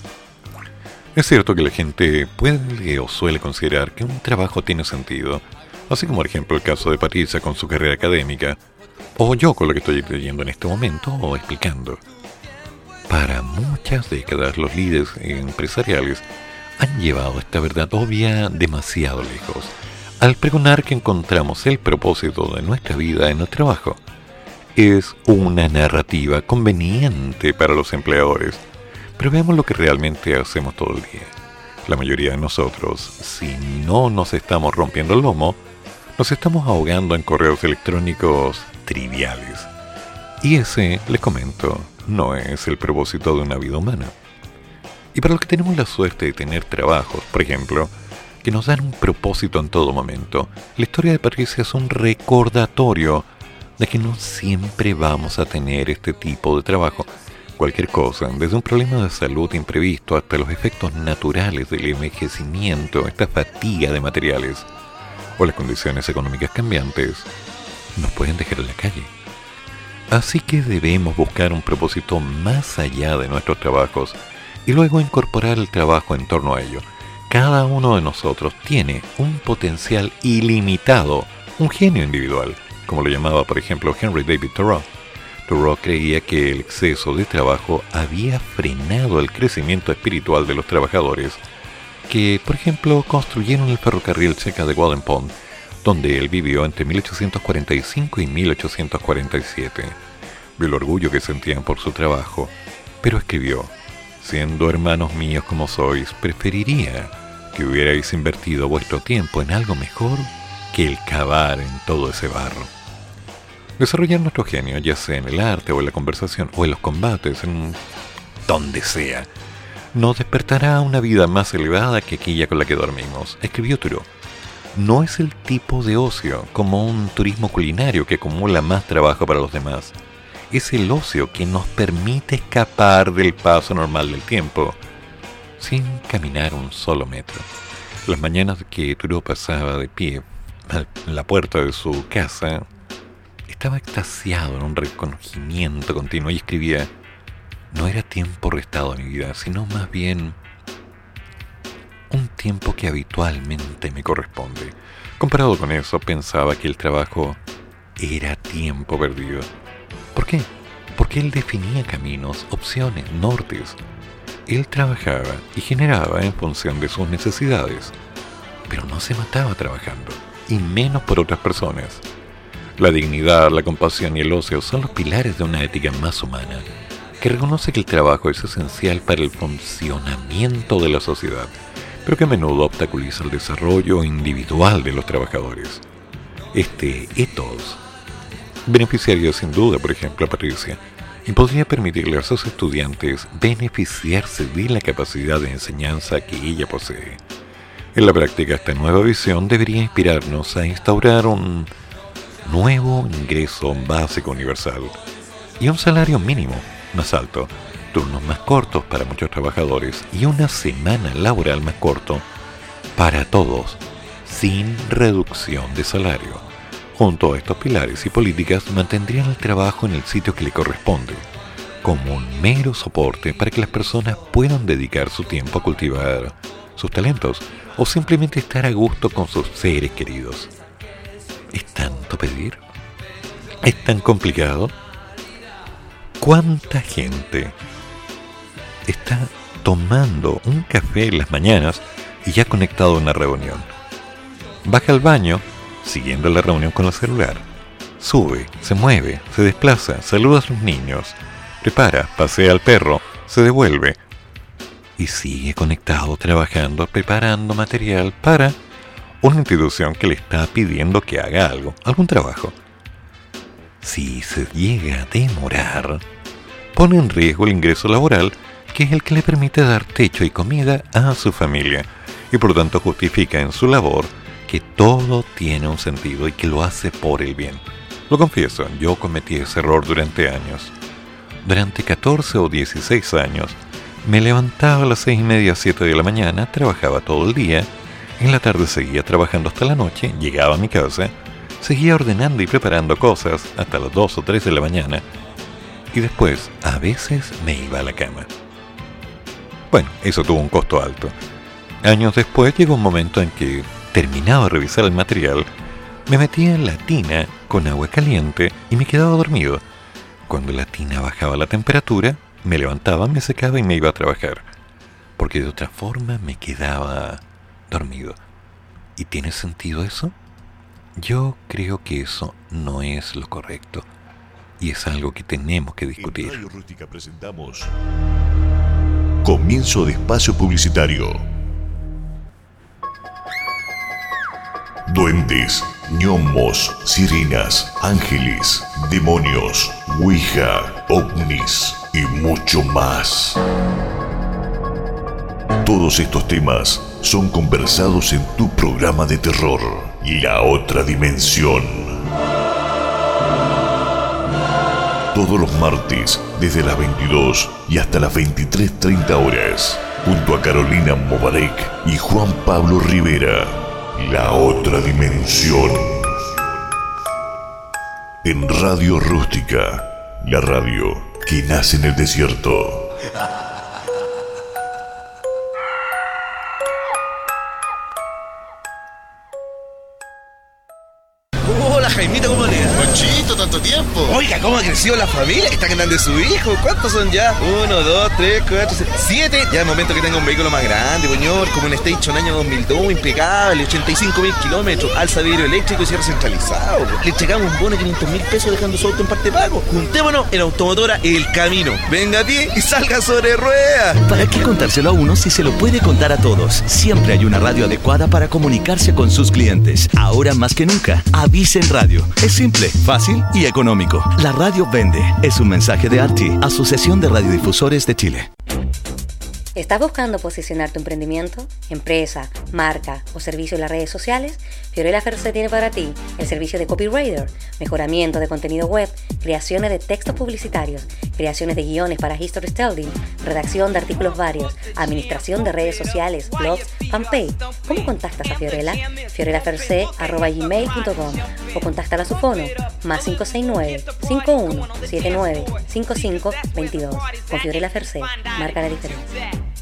es cierto que la gente puede o suele considerar que un trabajo tiene sentido, así como por ejemplo el caso de Patricia con su carrera académica, o yo con lo que estoy leyendo en este momento o explicando. Para muchas décadas los líderes empresariales han llevado esta verdad obvia demasiado lejos, al pregonar que encontramos el propósito de nuestra vida en el trabajo. Es una narrativa conveniente para los empleadores, pero veamos lo que realmente hacemos todo el día. La mayoría de nosotros, si no nos estamos rompiendo el lomo, nos estamos ahogando en correos electrónicos triviales. Y ese, les comento, no es el propósito de una vida humana. Y para los que tenemos la suerte de tener trabajos, por ejemplo, que nos dan un propósito en todo momento, la historia de Patricia es un recordatorio de que no siempre vamos a tener este tipo de trabajo. Cualquier cosa, desde un problema de salud imprevisto hasta los efectos naturales del envejecimiento, esta fatiga de materiales o las condiciones económicas cambiantes, nos pueden dejar en la calle. Así que debemos buscar un propósito más allá de nuestros trabajos y luego incorporar el trabajo en torno a ello. Cada uno de nosotros tiene un potencial ilimitado, un genio individual, como lo llamaba por ejemplo Henry David Thoreau. Thoreau creía que el exceso de trabajo había frenado el crecimiento espiritual de los trabajadores que, por ejemplo, construyeron el ferrocarril cerca de Walden Pond donde él vivió entre 1845 y 1847. Vio el orgullo que sentían por su trabajo, pero escribió, siendo hermanos míos como sois, preferiría que hubierais invertido vuestro tiempo en algo mejor que el cavar en todo ese barro. Desarrollar nuestro genio, ya sea en el arte o en la conversación o en los combates, en donde sea, nos despertará una vida más elevada que aquella con la que dormimos, escribió Turo no es el tipo de ocio como un turismo culinario que acumula más trabajo para los demás. Es el ocio que nos permite escapar del paso normal del tiempo, sin caminar un solo metro. Las mañanas que Turo pasaba de pie en la puerta de su casa, estaba extasiado en un reconocimiento continuo y escribía, no era tiempo restado a mi vida, sino más bien un tiempo que habitualmente me corresponde. Comparado con eso, pensaba que el trabajo era tiempo perdido. ¿Por qué? Porque él definía caminos, opciones, nortes. Él trabajaba y generaba en función de sus necesidades, pero no se mataba trabajando, y menos por otras personas. La dignidad, la compasión y el ocio son los pilares de una ética más humana, que reconoce que el trabajo es esencial para el funcionamiento de la sociedad pero que a menudo obstaculiza el desarrollo individual de los trabajadores. Este ethos beneficiaría sin duda, por ejemplo, a Patricia, y podría permitirle a sus estudiantes beneficiarse de la capacidad de enseñanza que ella posee. En la práctica, esta nueva visión debería inspirarnos a instaurar un nuevo ingreso básico universal y un salario mínimo más alto turnos más cortos para muchos trabajadores y una semana laboral más corto para todos, sin reducción de salario. Junto a estos pilares y políticas mantendrían el trabajo en el sitio que le corresponde, como un mero soporte para que las personas puedan dedicar su tiempo a cultivar sus talentos o simplemente estar a gusto con sus seres queridos. ¿Es tanto pedir? ¿Es tan complicado? ¿Cuánta gente está tomando un café en las mañanas y ya conectado a una reunión. Baja al baño, siguiendo la reunión con el celular. Sube, se mueve, se desplaza, saluda a sus niños, prepara, pasea al perro, se devuelve y sigue conectado trabajando, preparando material para una institución que le está pidiendo que haga algo, algún trabajo. Si se llega a demorar, pone en riesgo el ingreso laboral que es el que le permite dar techo y comida a su familia, y por tanto justifica en su labor que todo tiene un sentido y que lo hace por el bien. Lo confieso, yo cometí ese error durante años. Durante 14 o 16 años, me levantaba a las seis y media, 7 de la mañana, trabajaba todo el día, En la tarde seguía trabajando hasta la noche, llegaba a mi casa, seguía ordenando y preparando cosas hasta las 2 o 3 de la mañana y después a veces me iba a la cama. Bueno, eso tuvo un costo alto. Años después llegó un momento en que, terminado de revisar el material, me metía en la tina con agua caliente y me quedaba dormido. Cuando la tina bajaba la temperatura, me levantaba, me secaba y me iba a trabajar. Porque de otra forma me quedaba dormido. ¿Y tiene sentido eso? Yo creo que eso no es lo correcto. Y es algo que tenemos que discutir.
Comienzo de espacio publicitario. Duendes, gnomos, sirenas, ángeles, demonios, ouija, ovnis y mucho más. Todos estos temas son conversados en tu programa de terror, La Otra Dimensión. Todos los martes, desde las 22 y hasta las 23.30 horas, junto a Carolina Mobarek y Juan Pablo Rivera, La Otra Dimensión. En Radio Rústica, la radio que nace en el desierto.
Hola Jaimito, ¿cómo le va? Conchito, tanto tiempo. Oiga, ¿cómo ha crecido la familia? Está grande su hijo. ¿Cuántos son ya? Uno, dos, tres, cuatro, seis, siete. Ya es momento que tenga un vehículo más grande, señor. Como un Station año 2002, impecable, 85 mil kilómetros, alza vidrio eléctrico y cierre centralizado. Le entregamos un bono de 500 mil pesos dejando su auto en parte pago. Juntémonos en Automotora El Camino. Venga a ti y salga sobre ruedas.
¿Para qué contárselo a uno si se lo puede contar a todos? Siempre hay una radio adecuada para comunicarse con sus clientes. Ahora más que nunca, avisen radio. Es simple, fácil y económico. La radio vende. Es un mensaje de ARTI, Asociación de Radiodifusores de Chile.
¿Estás buscando posicionar tu emprendimiento, empresa, marca o servicio en las redes sociales? Fiorella Ferce tiene para ti el servicio de copywriter, mejoramiento de contenido web, creaciones de textos publicitarios, creaciones de guiones para history telling, redacción de artículos varios, administración de redes sociales, blogs, fanpage. ¿Cómo contactas a Fiorella? fiorellaferce.gmail.com o contáctala a su fono más 569 5179 5522 con Fiorella Ferce, marca la diferencia.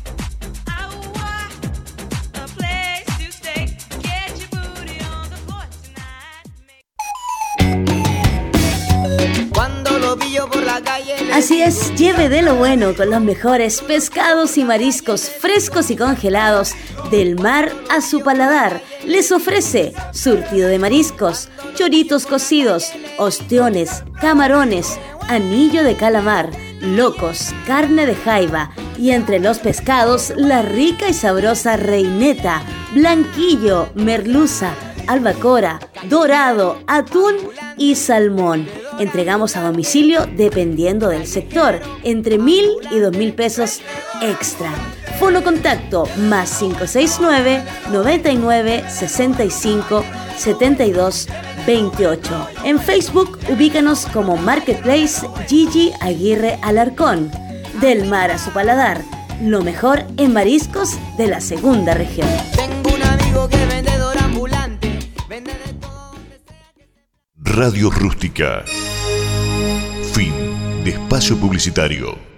Así es, lleve de lo bueno con los mejores pescados y mariscos frescos y congelados del mar a su paladar. Les ofrece surtido de mariscos, choritos cocidos, ostiones, camarones, anillo de calamar, locos, carne de jaiba y entre los pescados la rica y sabrosa reineta, blanquillo, merluza, albacora, dorado, atún y salmón. Entregamos a domicilio dependiendo del sector, entre mil y dos mil pesos extra. Fono contacto más 569 99 65 72 28. En Facebook ubícanos como Marketplace Gigi Aguirre Alarcón. Del mar a su paladar, lo mejor en mariscos de la segunda región.
Radio Rústica. Fin de espacio publicitario.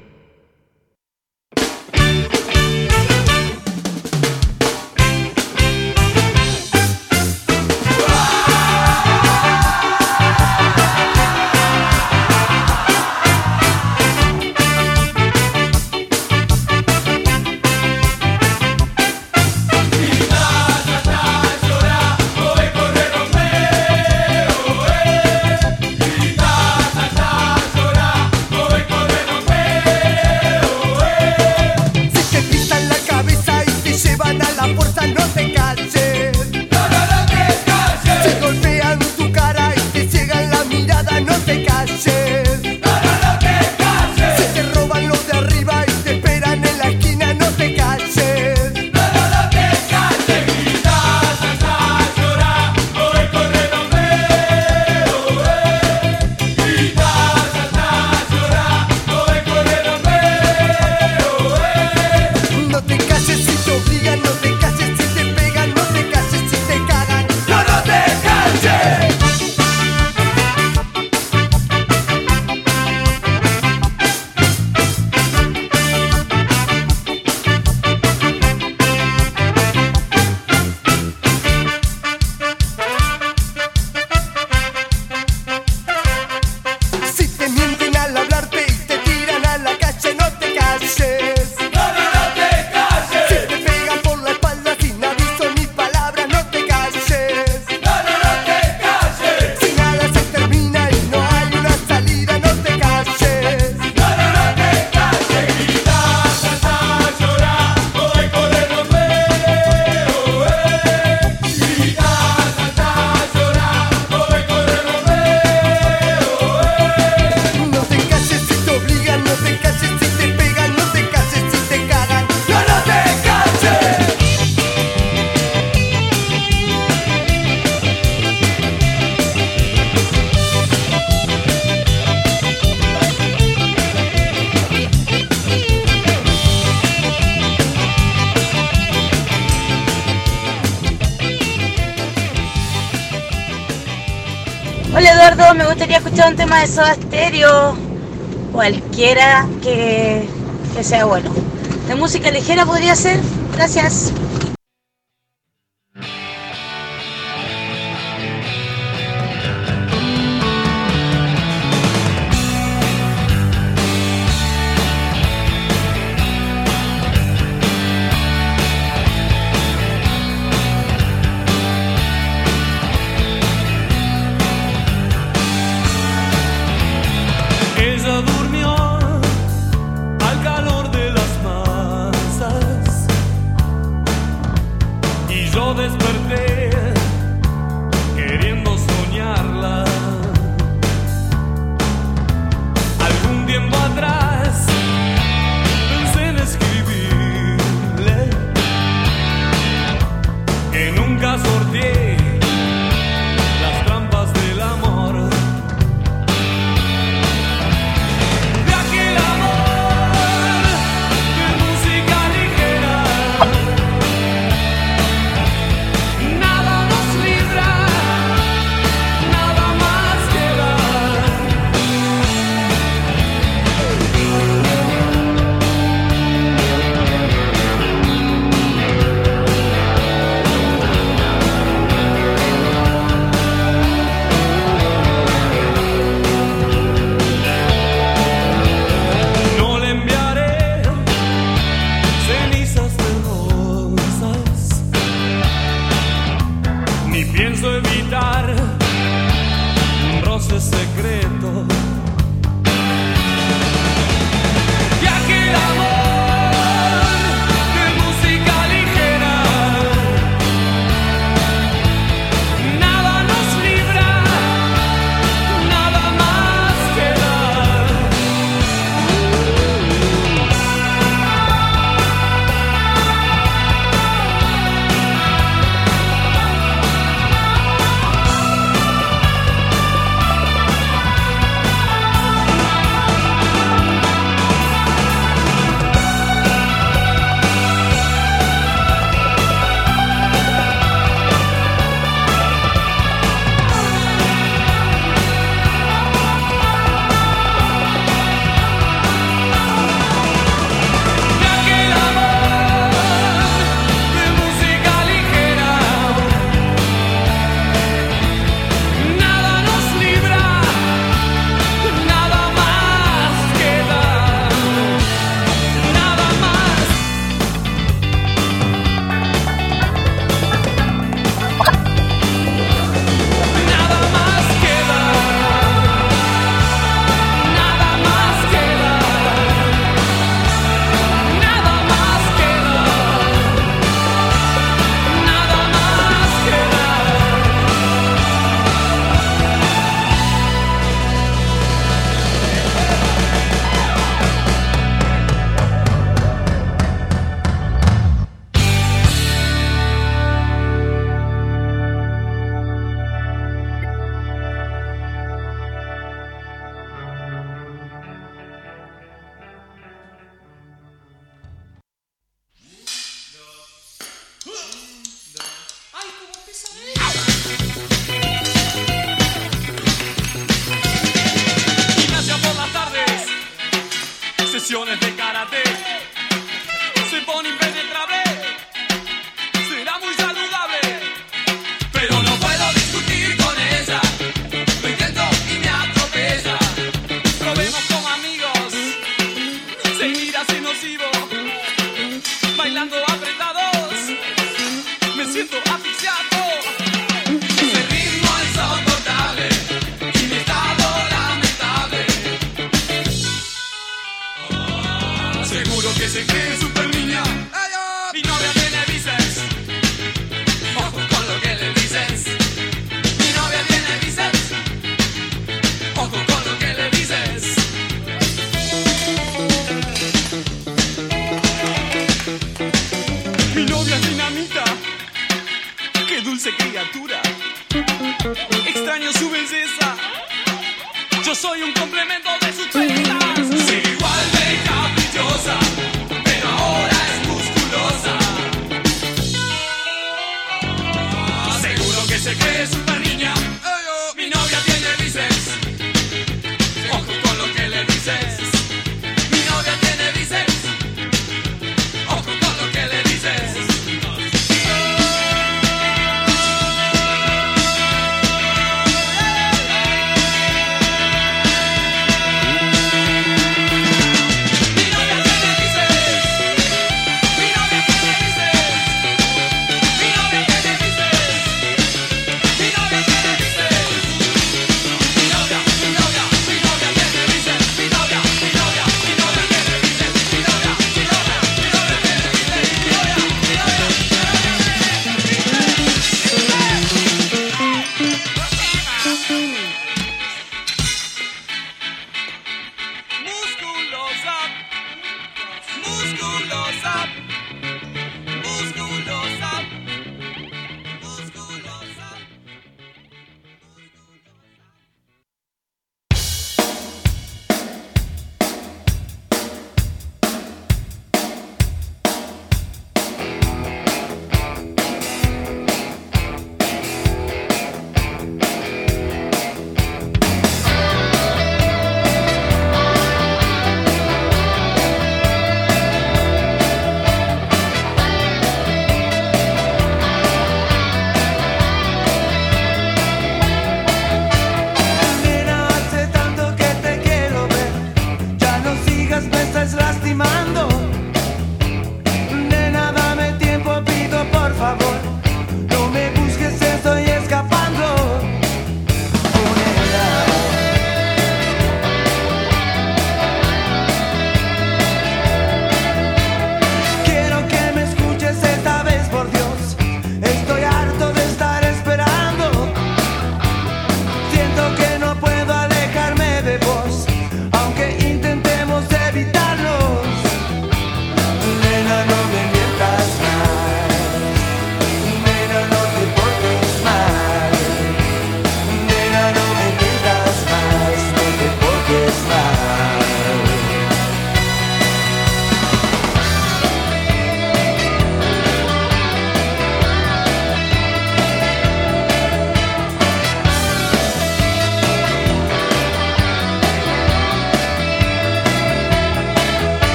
un tema de Soda Stereo, cualquiera que, que sea bueno. De música ligera podría ser. Gracias.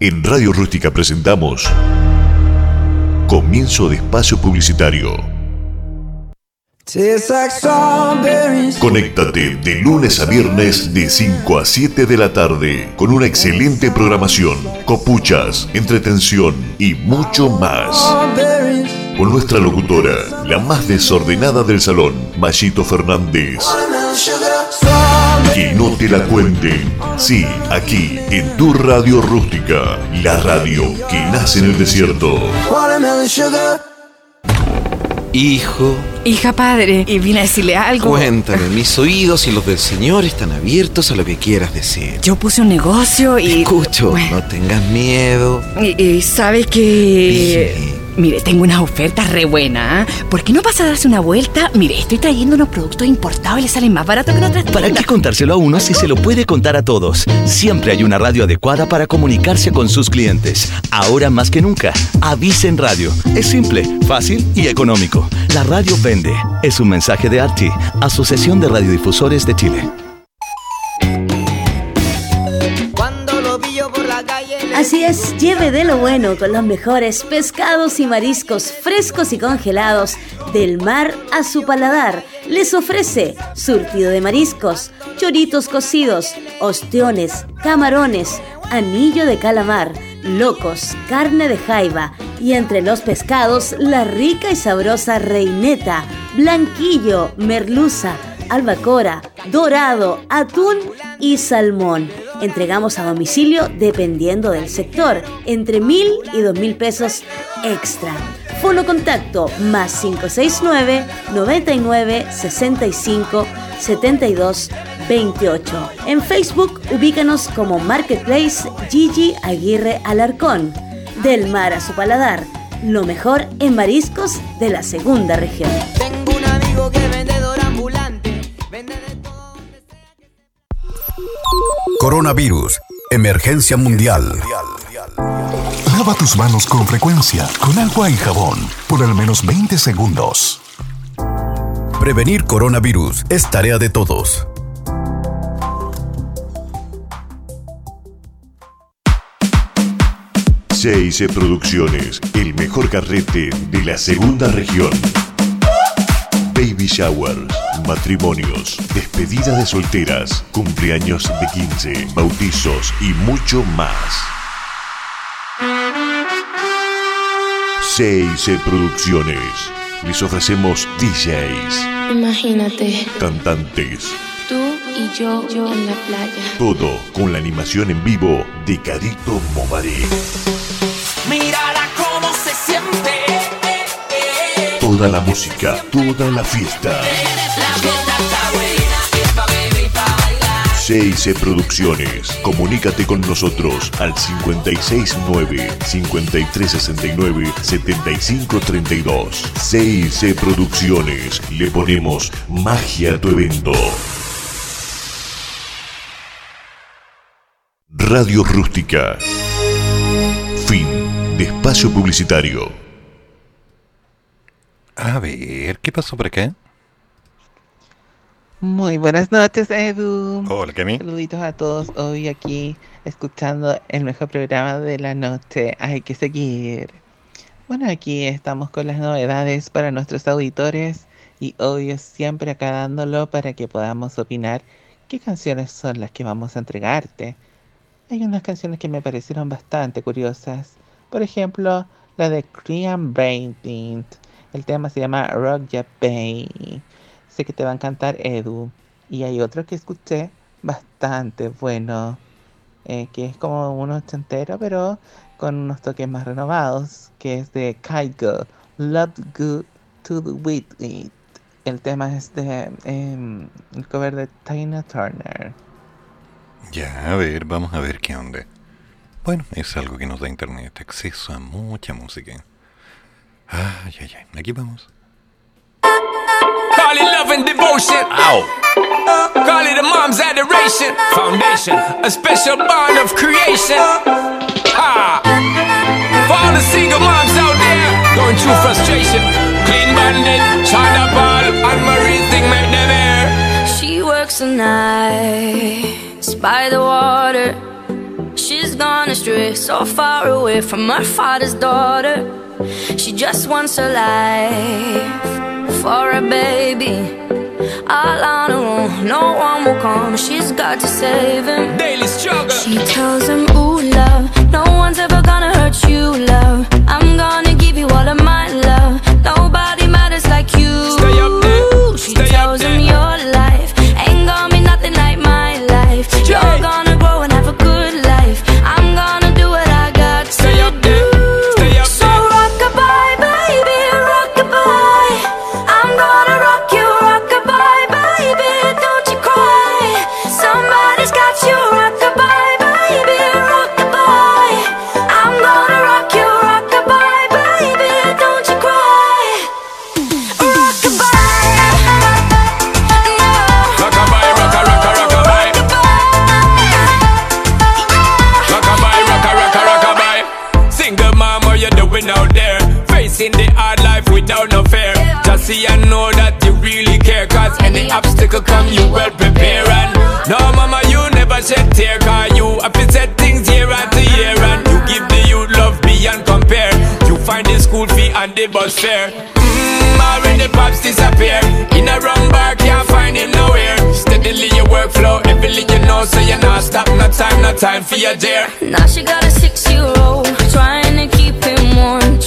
En
Radio Rústica presentamos Comienzo de espacio publicitario. Conéctate de lunes a viernes de 5 a 7 de la tarde con una excelente programación, copuchas, entretención y mucho más. Con nuestra locutora, la más desordenada del salón, Mayito Fernández. Que no te la cuenten. Sí, aquí, en tu radio rústica, la radio que nace en el desierto.
Hijo,
Hija padre, y vine a decirle algo.
cuéntame, mis oídos y los del Señor están abiertos a lo que quieras decir.
Yo puse un negocio y.
Escucho, no tengas miedo.
Y, y sabes que. Mire, tengo una oferta re buena. ¿ah? ¿Por qué no vas a darse una vuelta? Mire, estoy trayendo unos productos importados y les salen más baratos que en otras
¿Para qué contárselo a uno si se lo puede contar a todos? Siempre hay una radio adecuada para comunicarse con sus clientes. Ahora más que nunca, avisen radio. Es simple, fácil y económico. La radio vende. Es un mensaje de ARTI, Asociación de Radiodifusores de Chile.
Lleve de lo bueno con los mejores pescados y mariscos frescos y congelados del mar a su paladar. Les ofrece surtido de mariscos, choritos cocidos, ostiones, camarones, anillo de calamar, locos, carne de jaiba y entre los pescados la rica y sabrosa reineta, blanquillo, merluza, albacora, dorado, atún y salmón. Entregamos a domicilio dependiendo del sector, entre mil y dos mil pesos extra. Fono contacto más 569 99 65 72 28. En Facebook ubícanos como Marketplace Gigi Aguirre Alarcón. Del mar a su paladar, lo mejor en mariscos de la segunda región.
Coronavirus. Emergencia mundial. Lava tus manos con frecuencia, con agua y jabón, por al menos 20 segundos. Prevenir coronavirus es tarea de todos.
CIC Producciones, el mejor carrete de la segunda región. Baby showers, matrimonios, despedida de solteras, cumpleaños de 15, bautizos y mucho más. CIC Producciones. Les ofrecemos DJs,
Imagínate,
cantantes,
tú y yo, yo en la playa.
todo con la animación en vivo de Carito Momaré. Toda la música, toda la fiesta. CIC Producciones. Comunícate con nosotros al 569-5369-7532. CIC Producciones. Le ponemos magia a tu evento. Radio Rústica. Fin de espacio publicitario.
A ver, ¿qué pasó por acá?
Muy buenas noches, Edu.
Hola, Cami.
Saluditos a todos hoy aquí escuchando el mejor programa de la noche. Hay que seguir. Bueno, aquí estamos con las novedades para nuestros auditores y obvio siempre acá dándolo para que podamos opinar qué canciones son las que vamos a entregarte. Hay unas canciones que me parecieron bastante curiosas. Por ejemplo, la de Korean Painting. El tema se llama Rock Bay. Sé que te va a encantar Edu. Y hay otro que escuché bastante bueno. eh, que es como un ochentero, pero con unos toques más renovados. Que es de Kaigo. Love Good to the With It. El tema es de em, el cover de Tina Turner.
Ya, a ver, vamos a ver qué onda. Bueno, es algo que nos da internet, acceso a mucha música. Ay, ay, ay, aquí vamos.
Call it love and devotion. Ow. Call
it a mom's adoration. Foundation, a special bond of creation. Ha! For all the single moms out there going through frustration. Clean bandit, China Paul, and Marie thing make them air.
She works the nights by the water. She's gone astray, so far away from her father's daughter. She just wants her life for a baby. All on her own, no one will come. She's got to save him.
Daily struggle.
She tells him, Ooh, love, no one's ever gonna hurt you, love. I'm gonna give you all of my love. Nobody matters like you.
Stay up there.
She
Stay
tells
up
him
there.
your
any obstacle come, you well prepare. And no, mama, you never shed tear. Cause you have to set things year after year. And you give the youth love beyond compare. You find the school fee and the bus fare. Mmm, already pops disappear. In a wrong bar, can't find him nowhere. Steadily your workflow, everything you know, so you're not stop. No time, no time for your dear.
Now she got a six-year-old Trying to keep him warm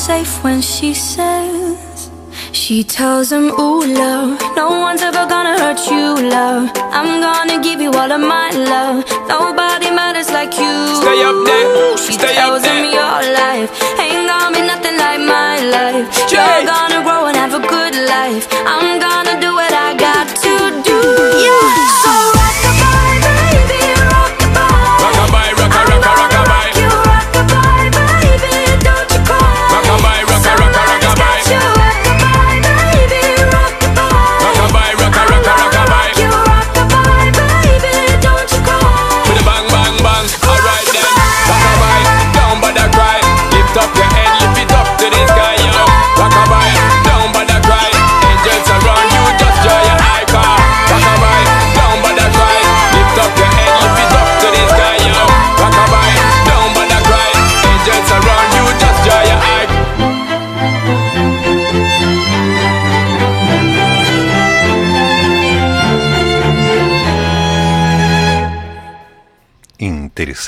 safe when she says She tells him, ooh, love No one's ever gonna hurt you, love I'm gonna give you all of my love Nobody matters like you
Stay up there, stay up there.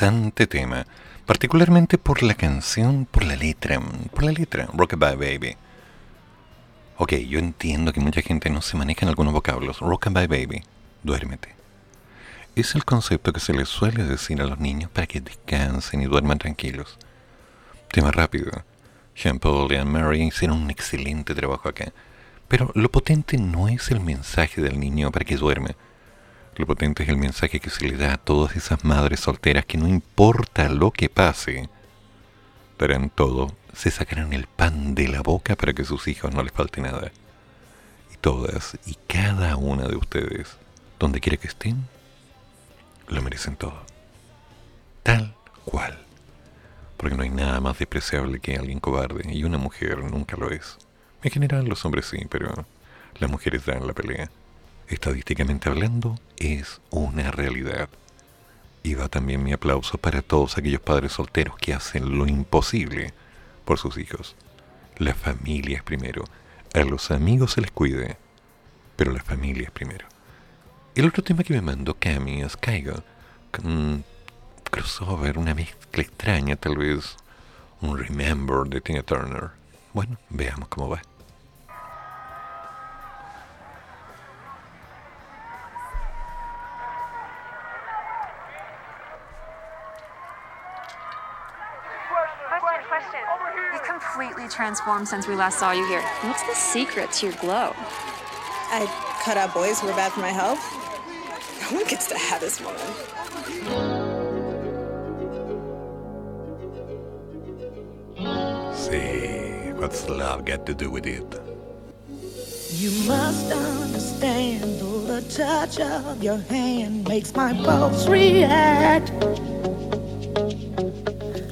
Interesante tema, particularmente por la canción, por la letra, por la letra, Rockabye Baby. Ok, yo entiendo que mucha gente no se maneja en algunos vocablos. Rockabye Baby, duérmete. Es el concepto que se les suele decir a los niños para que descansen y duerman tranquilos. Tema rápido. Jean Paul y Anne Mary hicieron un excelente trabajo acá. Pero lo potente no es el mensaje del niño para que duerme. Lo potente es el mensaje que se le da a todas esas madres solteras que no importa lo que pase, darán todo, se sacarán el pan de la boca para que sus hijos no les falte nada. Y todas y cada una de ustedes, donde quiera que estén, lo merecen todo. Tal cual. Porque no hay nada más despreciable que alguien cobarde, y una mujer nunca lo es. En general los hombres sí, pero las mujeres dan la pelea. Estadísticamente hablando, es una realidad. Y va también mi aplauso para todos aquellos padres solteros que hacen lo imposible por sus hijos. La familia es primero. A los amigos se les cuide, pero la familia es primero. El otro tema que me mandó Cami es Caigo. Un crossover, una mezcla extraña, tal vez un Remember de Tina Turner. Bueno, veamos cómo va.
Completely transformed since we last saw you here. What's the secret to your glow?
I cut out boys who are bad for my health. No one gets to have this woman.
See, what's love got to do with it?
You must understand, though the touch of your hand makes my pulse react.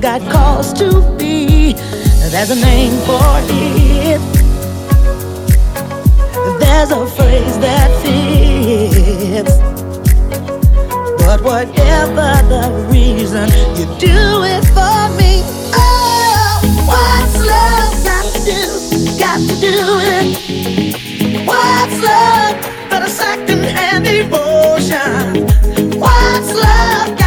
got cause to be. There's a name for it. There's a phrase that fits. But whatever the reason, you do it for me. Oh, what's love got to do? Got to do it. What's love but a second-hand emotion? What's love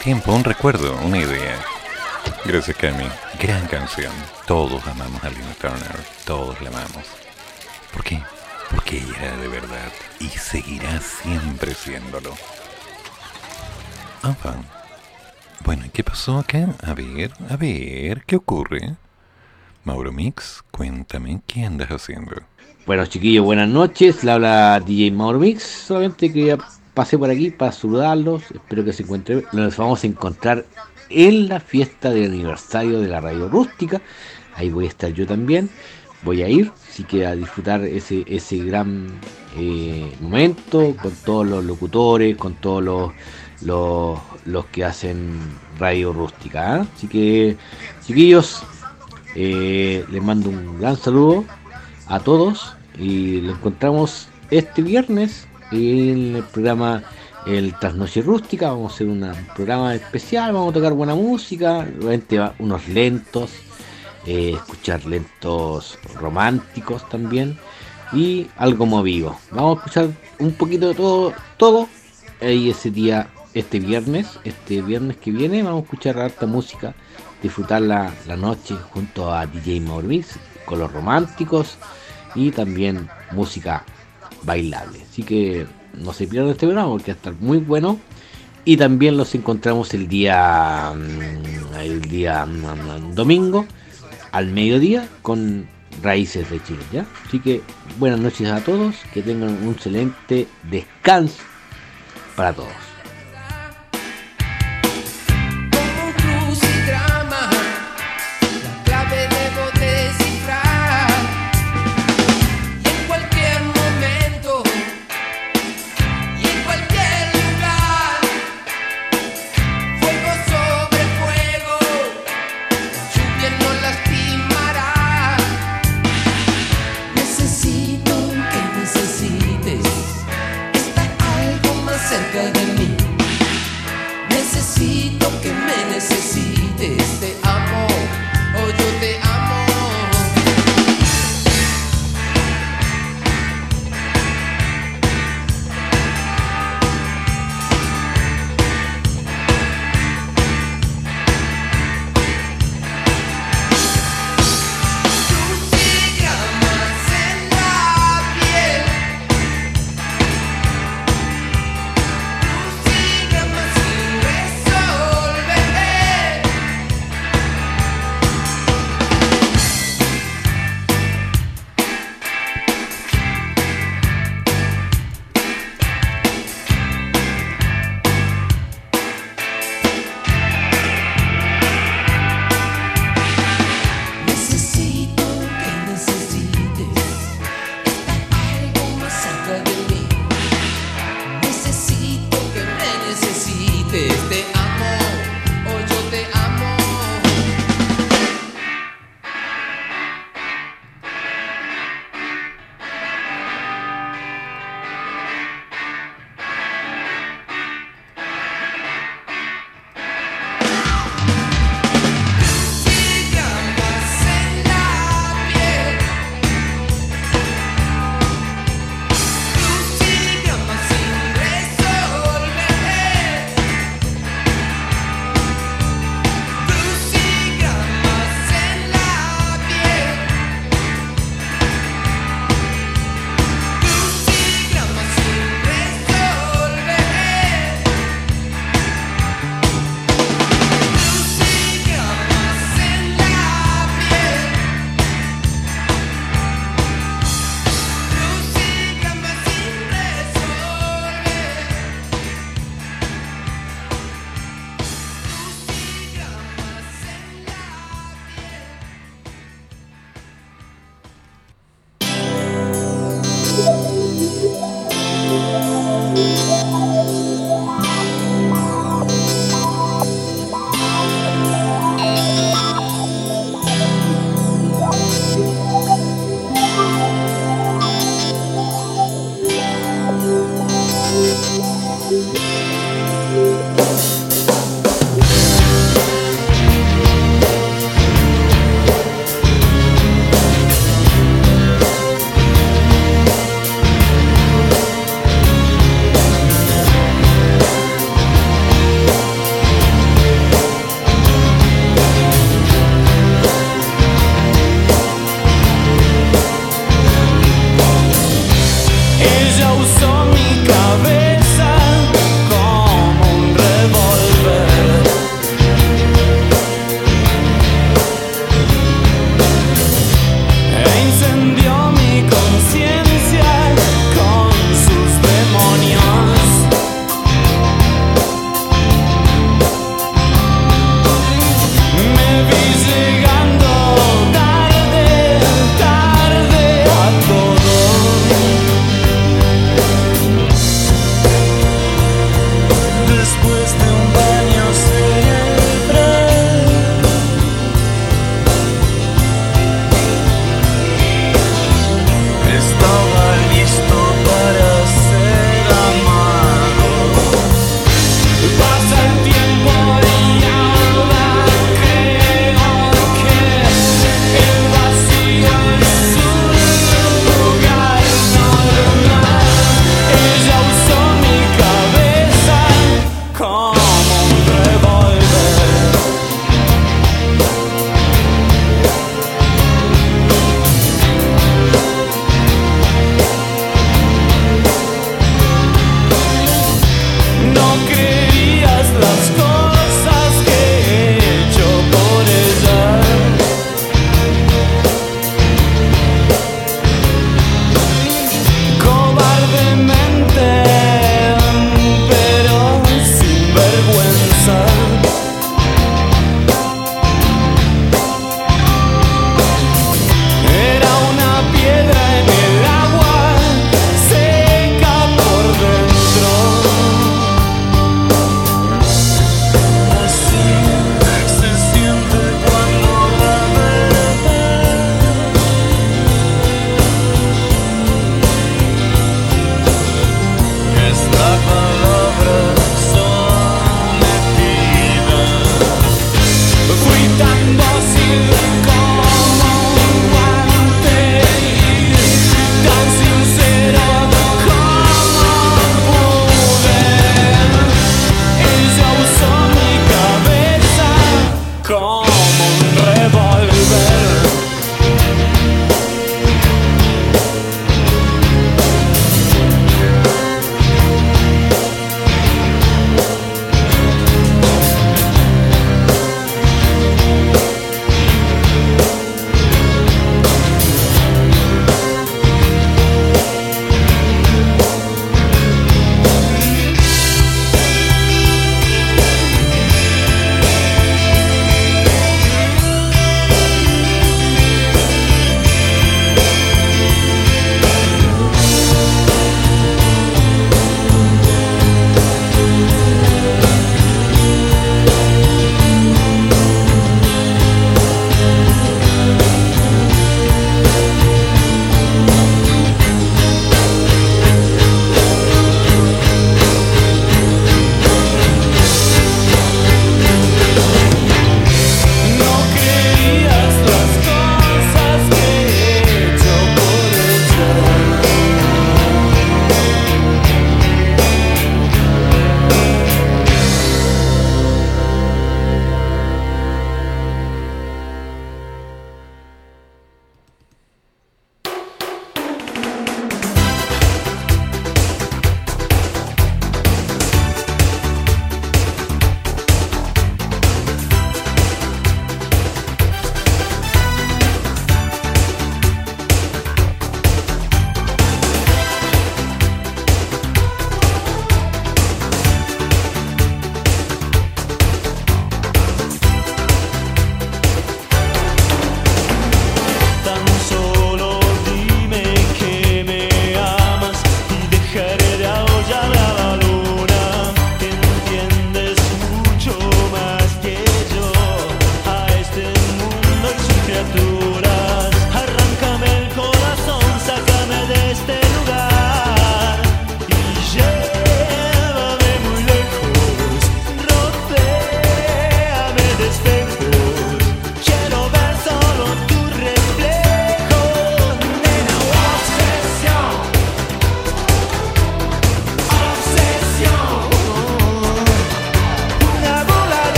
tiempo, un recuerdo, una idea. Gracias, Cami. Gran canción. Todos amamos a Tina Turner. Todos la amamos. ¿Por qué? Porque ella era de verdad y seguirá siempre siéndolo. Ajá. Bueno, ¿y qué pasó acá? A ver, a ver, ¿qué ocurre? Mauro Mix, cuéntame, ¿qué andas haciendo?
Bueno, chiquillos, buenas noches. Le habla DJ Mauro Mix. Solamente que pasé por aquí para saludarlos. Espero que se encuentren. Nos vamos a encontrar en la fiesta de aniversario de la radio rústica. Ahí voy a estar yo también. voy a ir, así que a disfrutar ese, ese gran eh, momento con todos los locutores, con todos los, los, los que hacen radio rústica. ¿ah? Así que, chiquillos, eh, les mando un gran saludo a todos y lo encontramos este viernes el programa El Trasnoche Rústica. Vamos a hacer un programa especial, vamos a tocar buena música, obviamente unos lentos, eh, escuchar lentos románticos también y algo movido. Vamos a escuchar un poquito de todo, todo ahí ese día, este viernes, este viernes que viene, vamos a escuchar harta música, disfrutar la, la noche junto a DJ Maurice con los románticos y también música bailable. Así que no se pierdan este programa porque va a estar muy bueno. Y también los encontramos el día mm, el día mm, domingo al mediodía con Raíces de Chile, ¿ya? Así que buenas noches a todos, que tengan un excelente descanso para todos.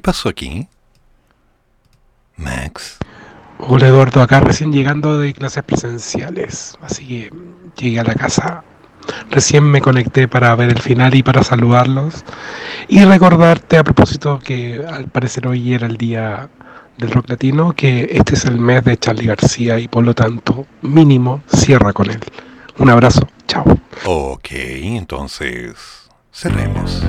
¿Qué pasó aquí? Max.
Hola Eduardo, acá recién llegando de clases presenciales, así que llegué a la casa. Recién me conecté para ver el final y para saludarlos. Y recordarte a propósito que al parecer hoy era el día del rock latino, que este es el mes de Charlie García y por lo tanto, mínimo, cierra con él. Un abrazo, chao.
Ok, entonces cerremos.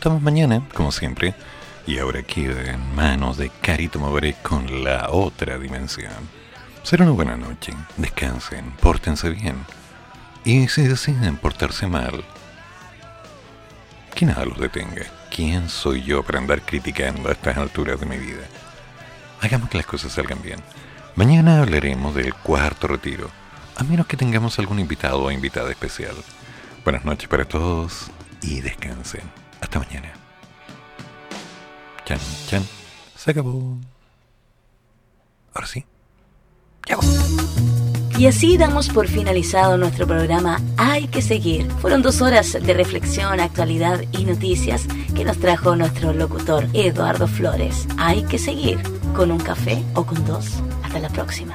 Contamos mañana, como siempre. Y ahora queda en manos de Carito Moveré con la otra dimensión. Será una buena noche, descansen, pórtense bien. Y si deciden portarse mal, que nada los detenga. ¿Quién soy yo para andar criticando a estas alturas de mi vida? Hagamos que las cosas salgan bien. Mañana hablaremos del cuarto retiro, a menos que tengamos algún invitado o invitada especial. Buenas noches para todos y descansen. Hasta mañana. Chan, chan. Se acabó. Ahora sí.
Y así damos por finalizado nuestro programa Hay que seguir. Fueron dos horas de reflexión, actualidad y noticias que nos trajo nuestro locutor Eduardo Flores. Hay que seguir con un café o con dos. Hasta la próxima.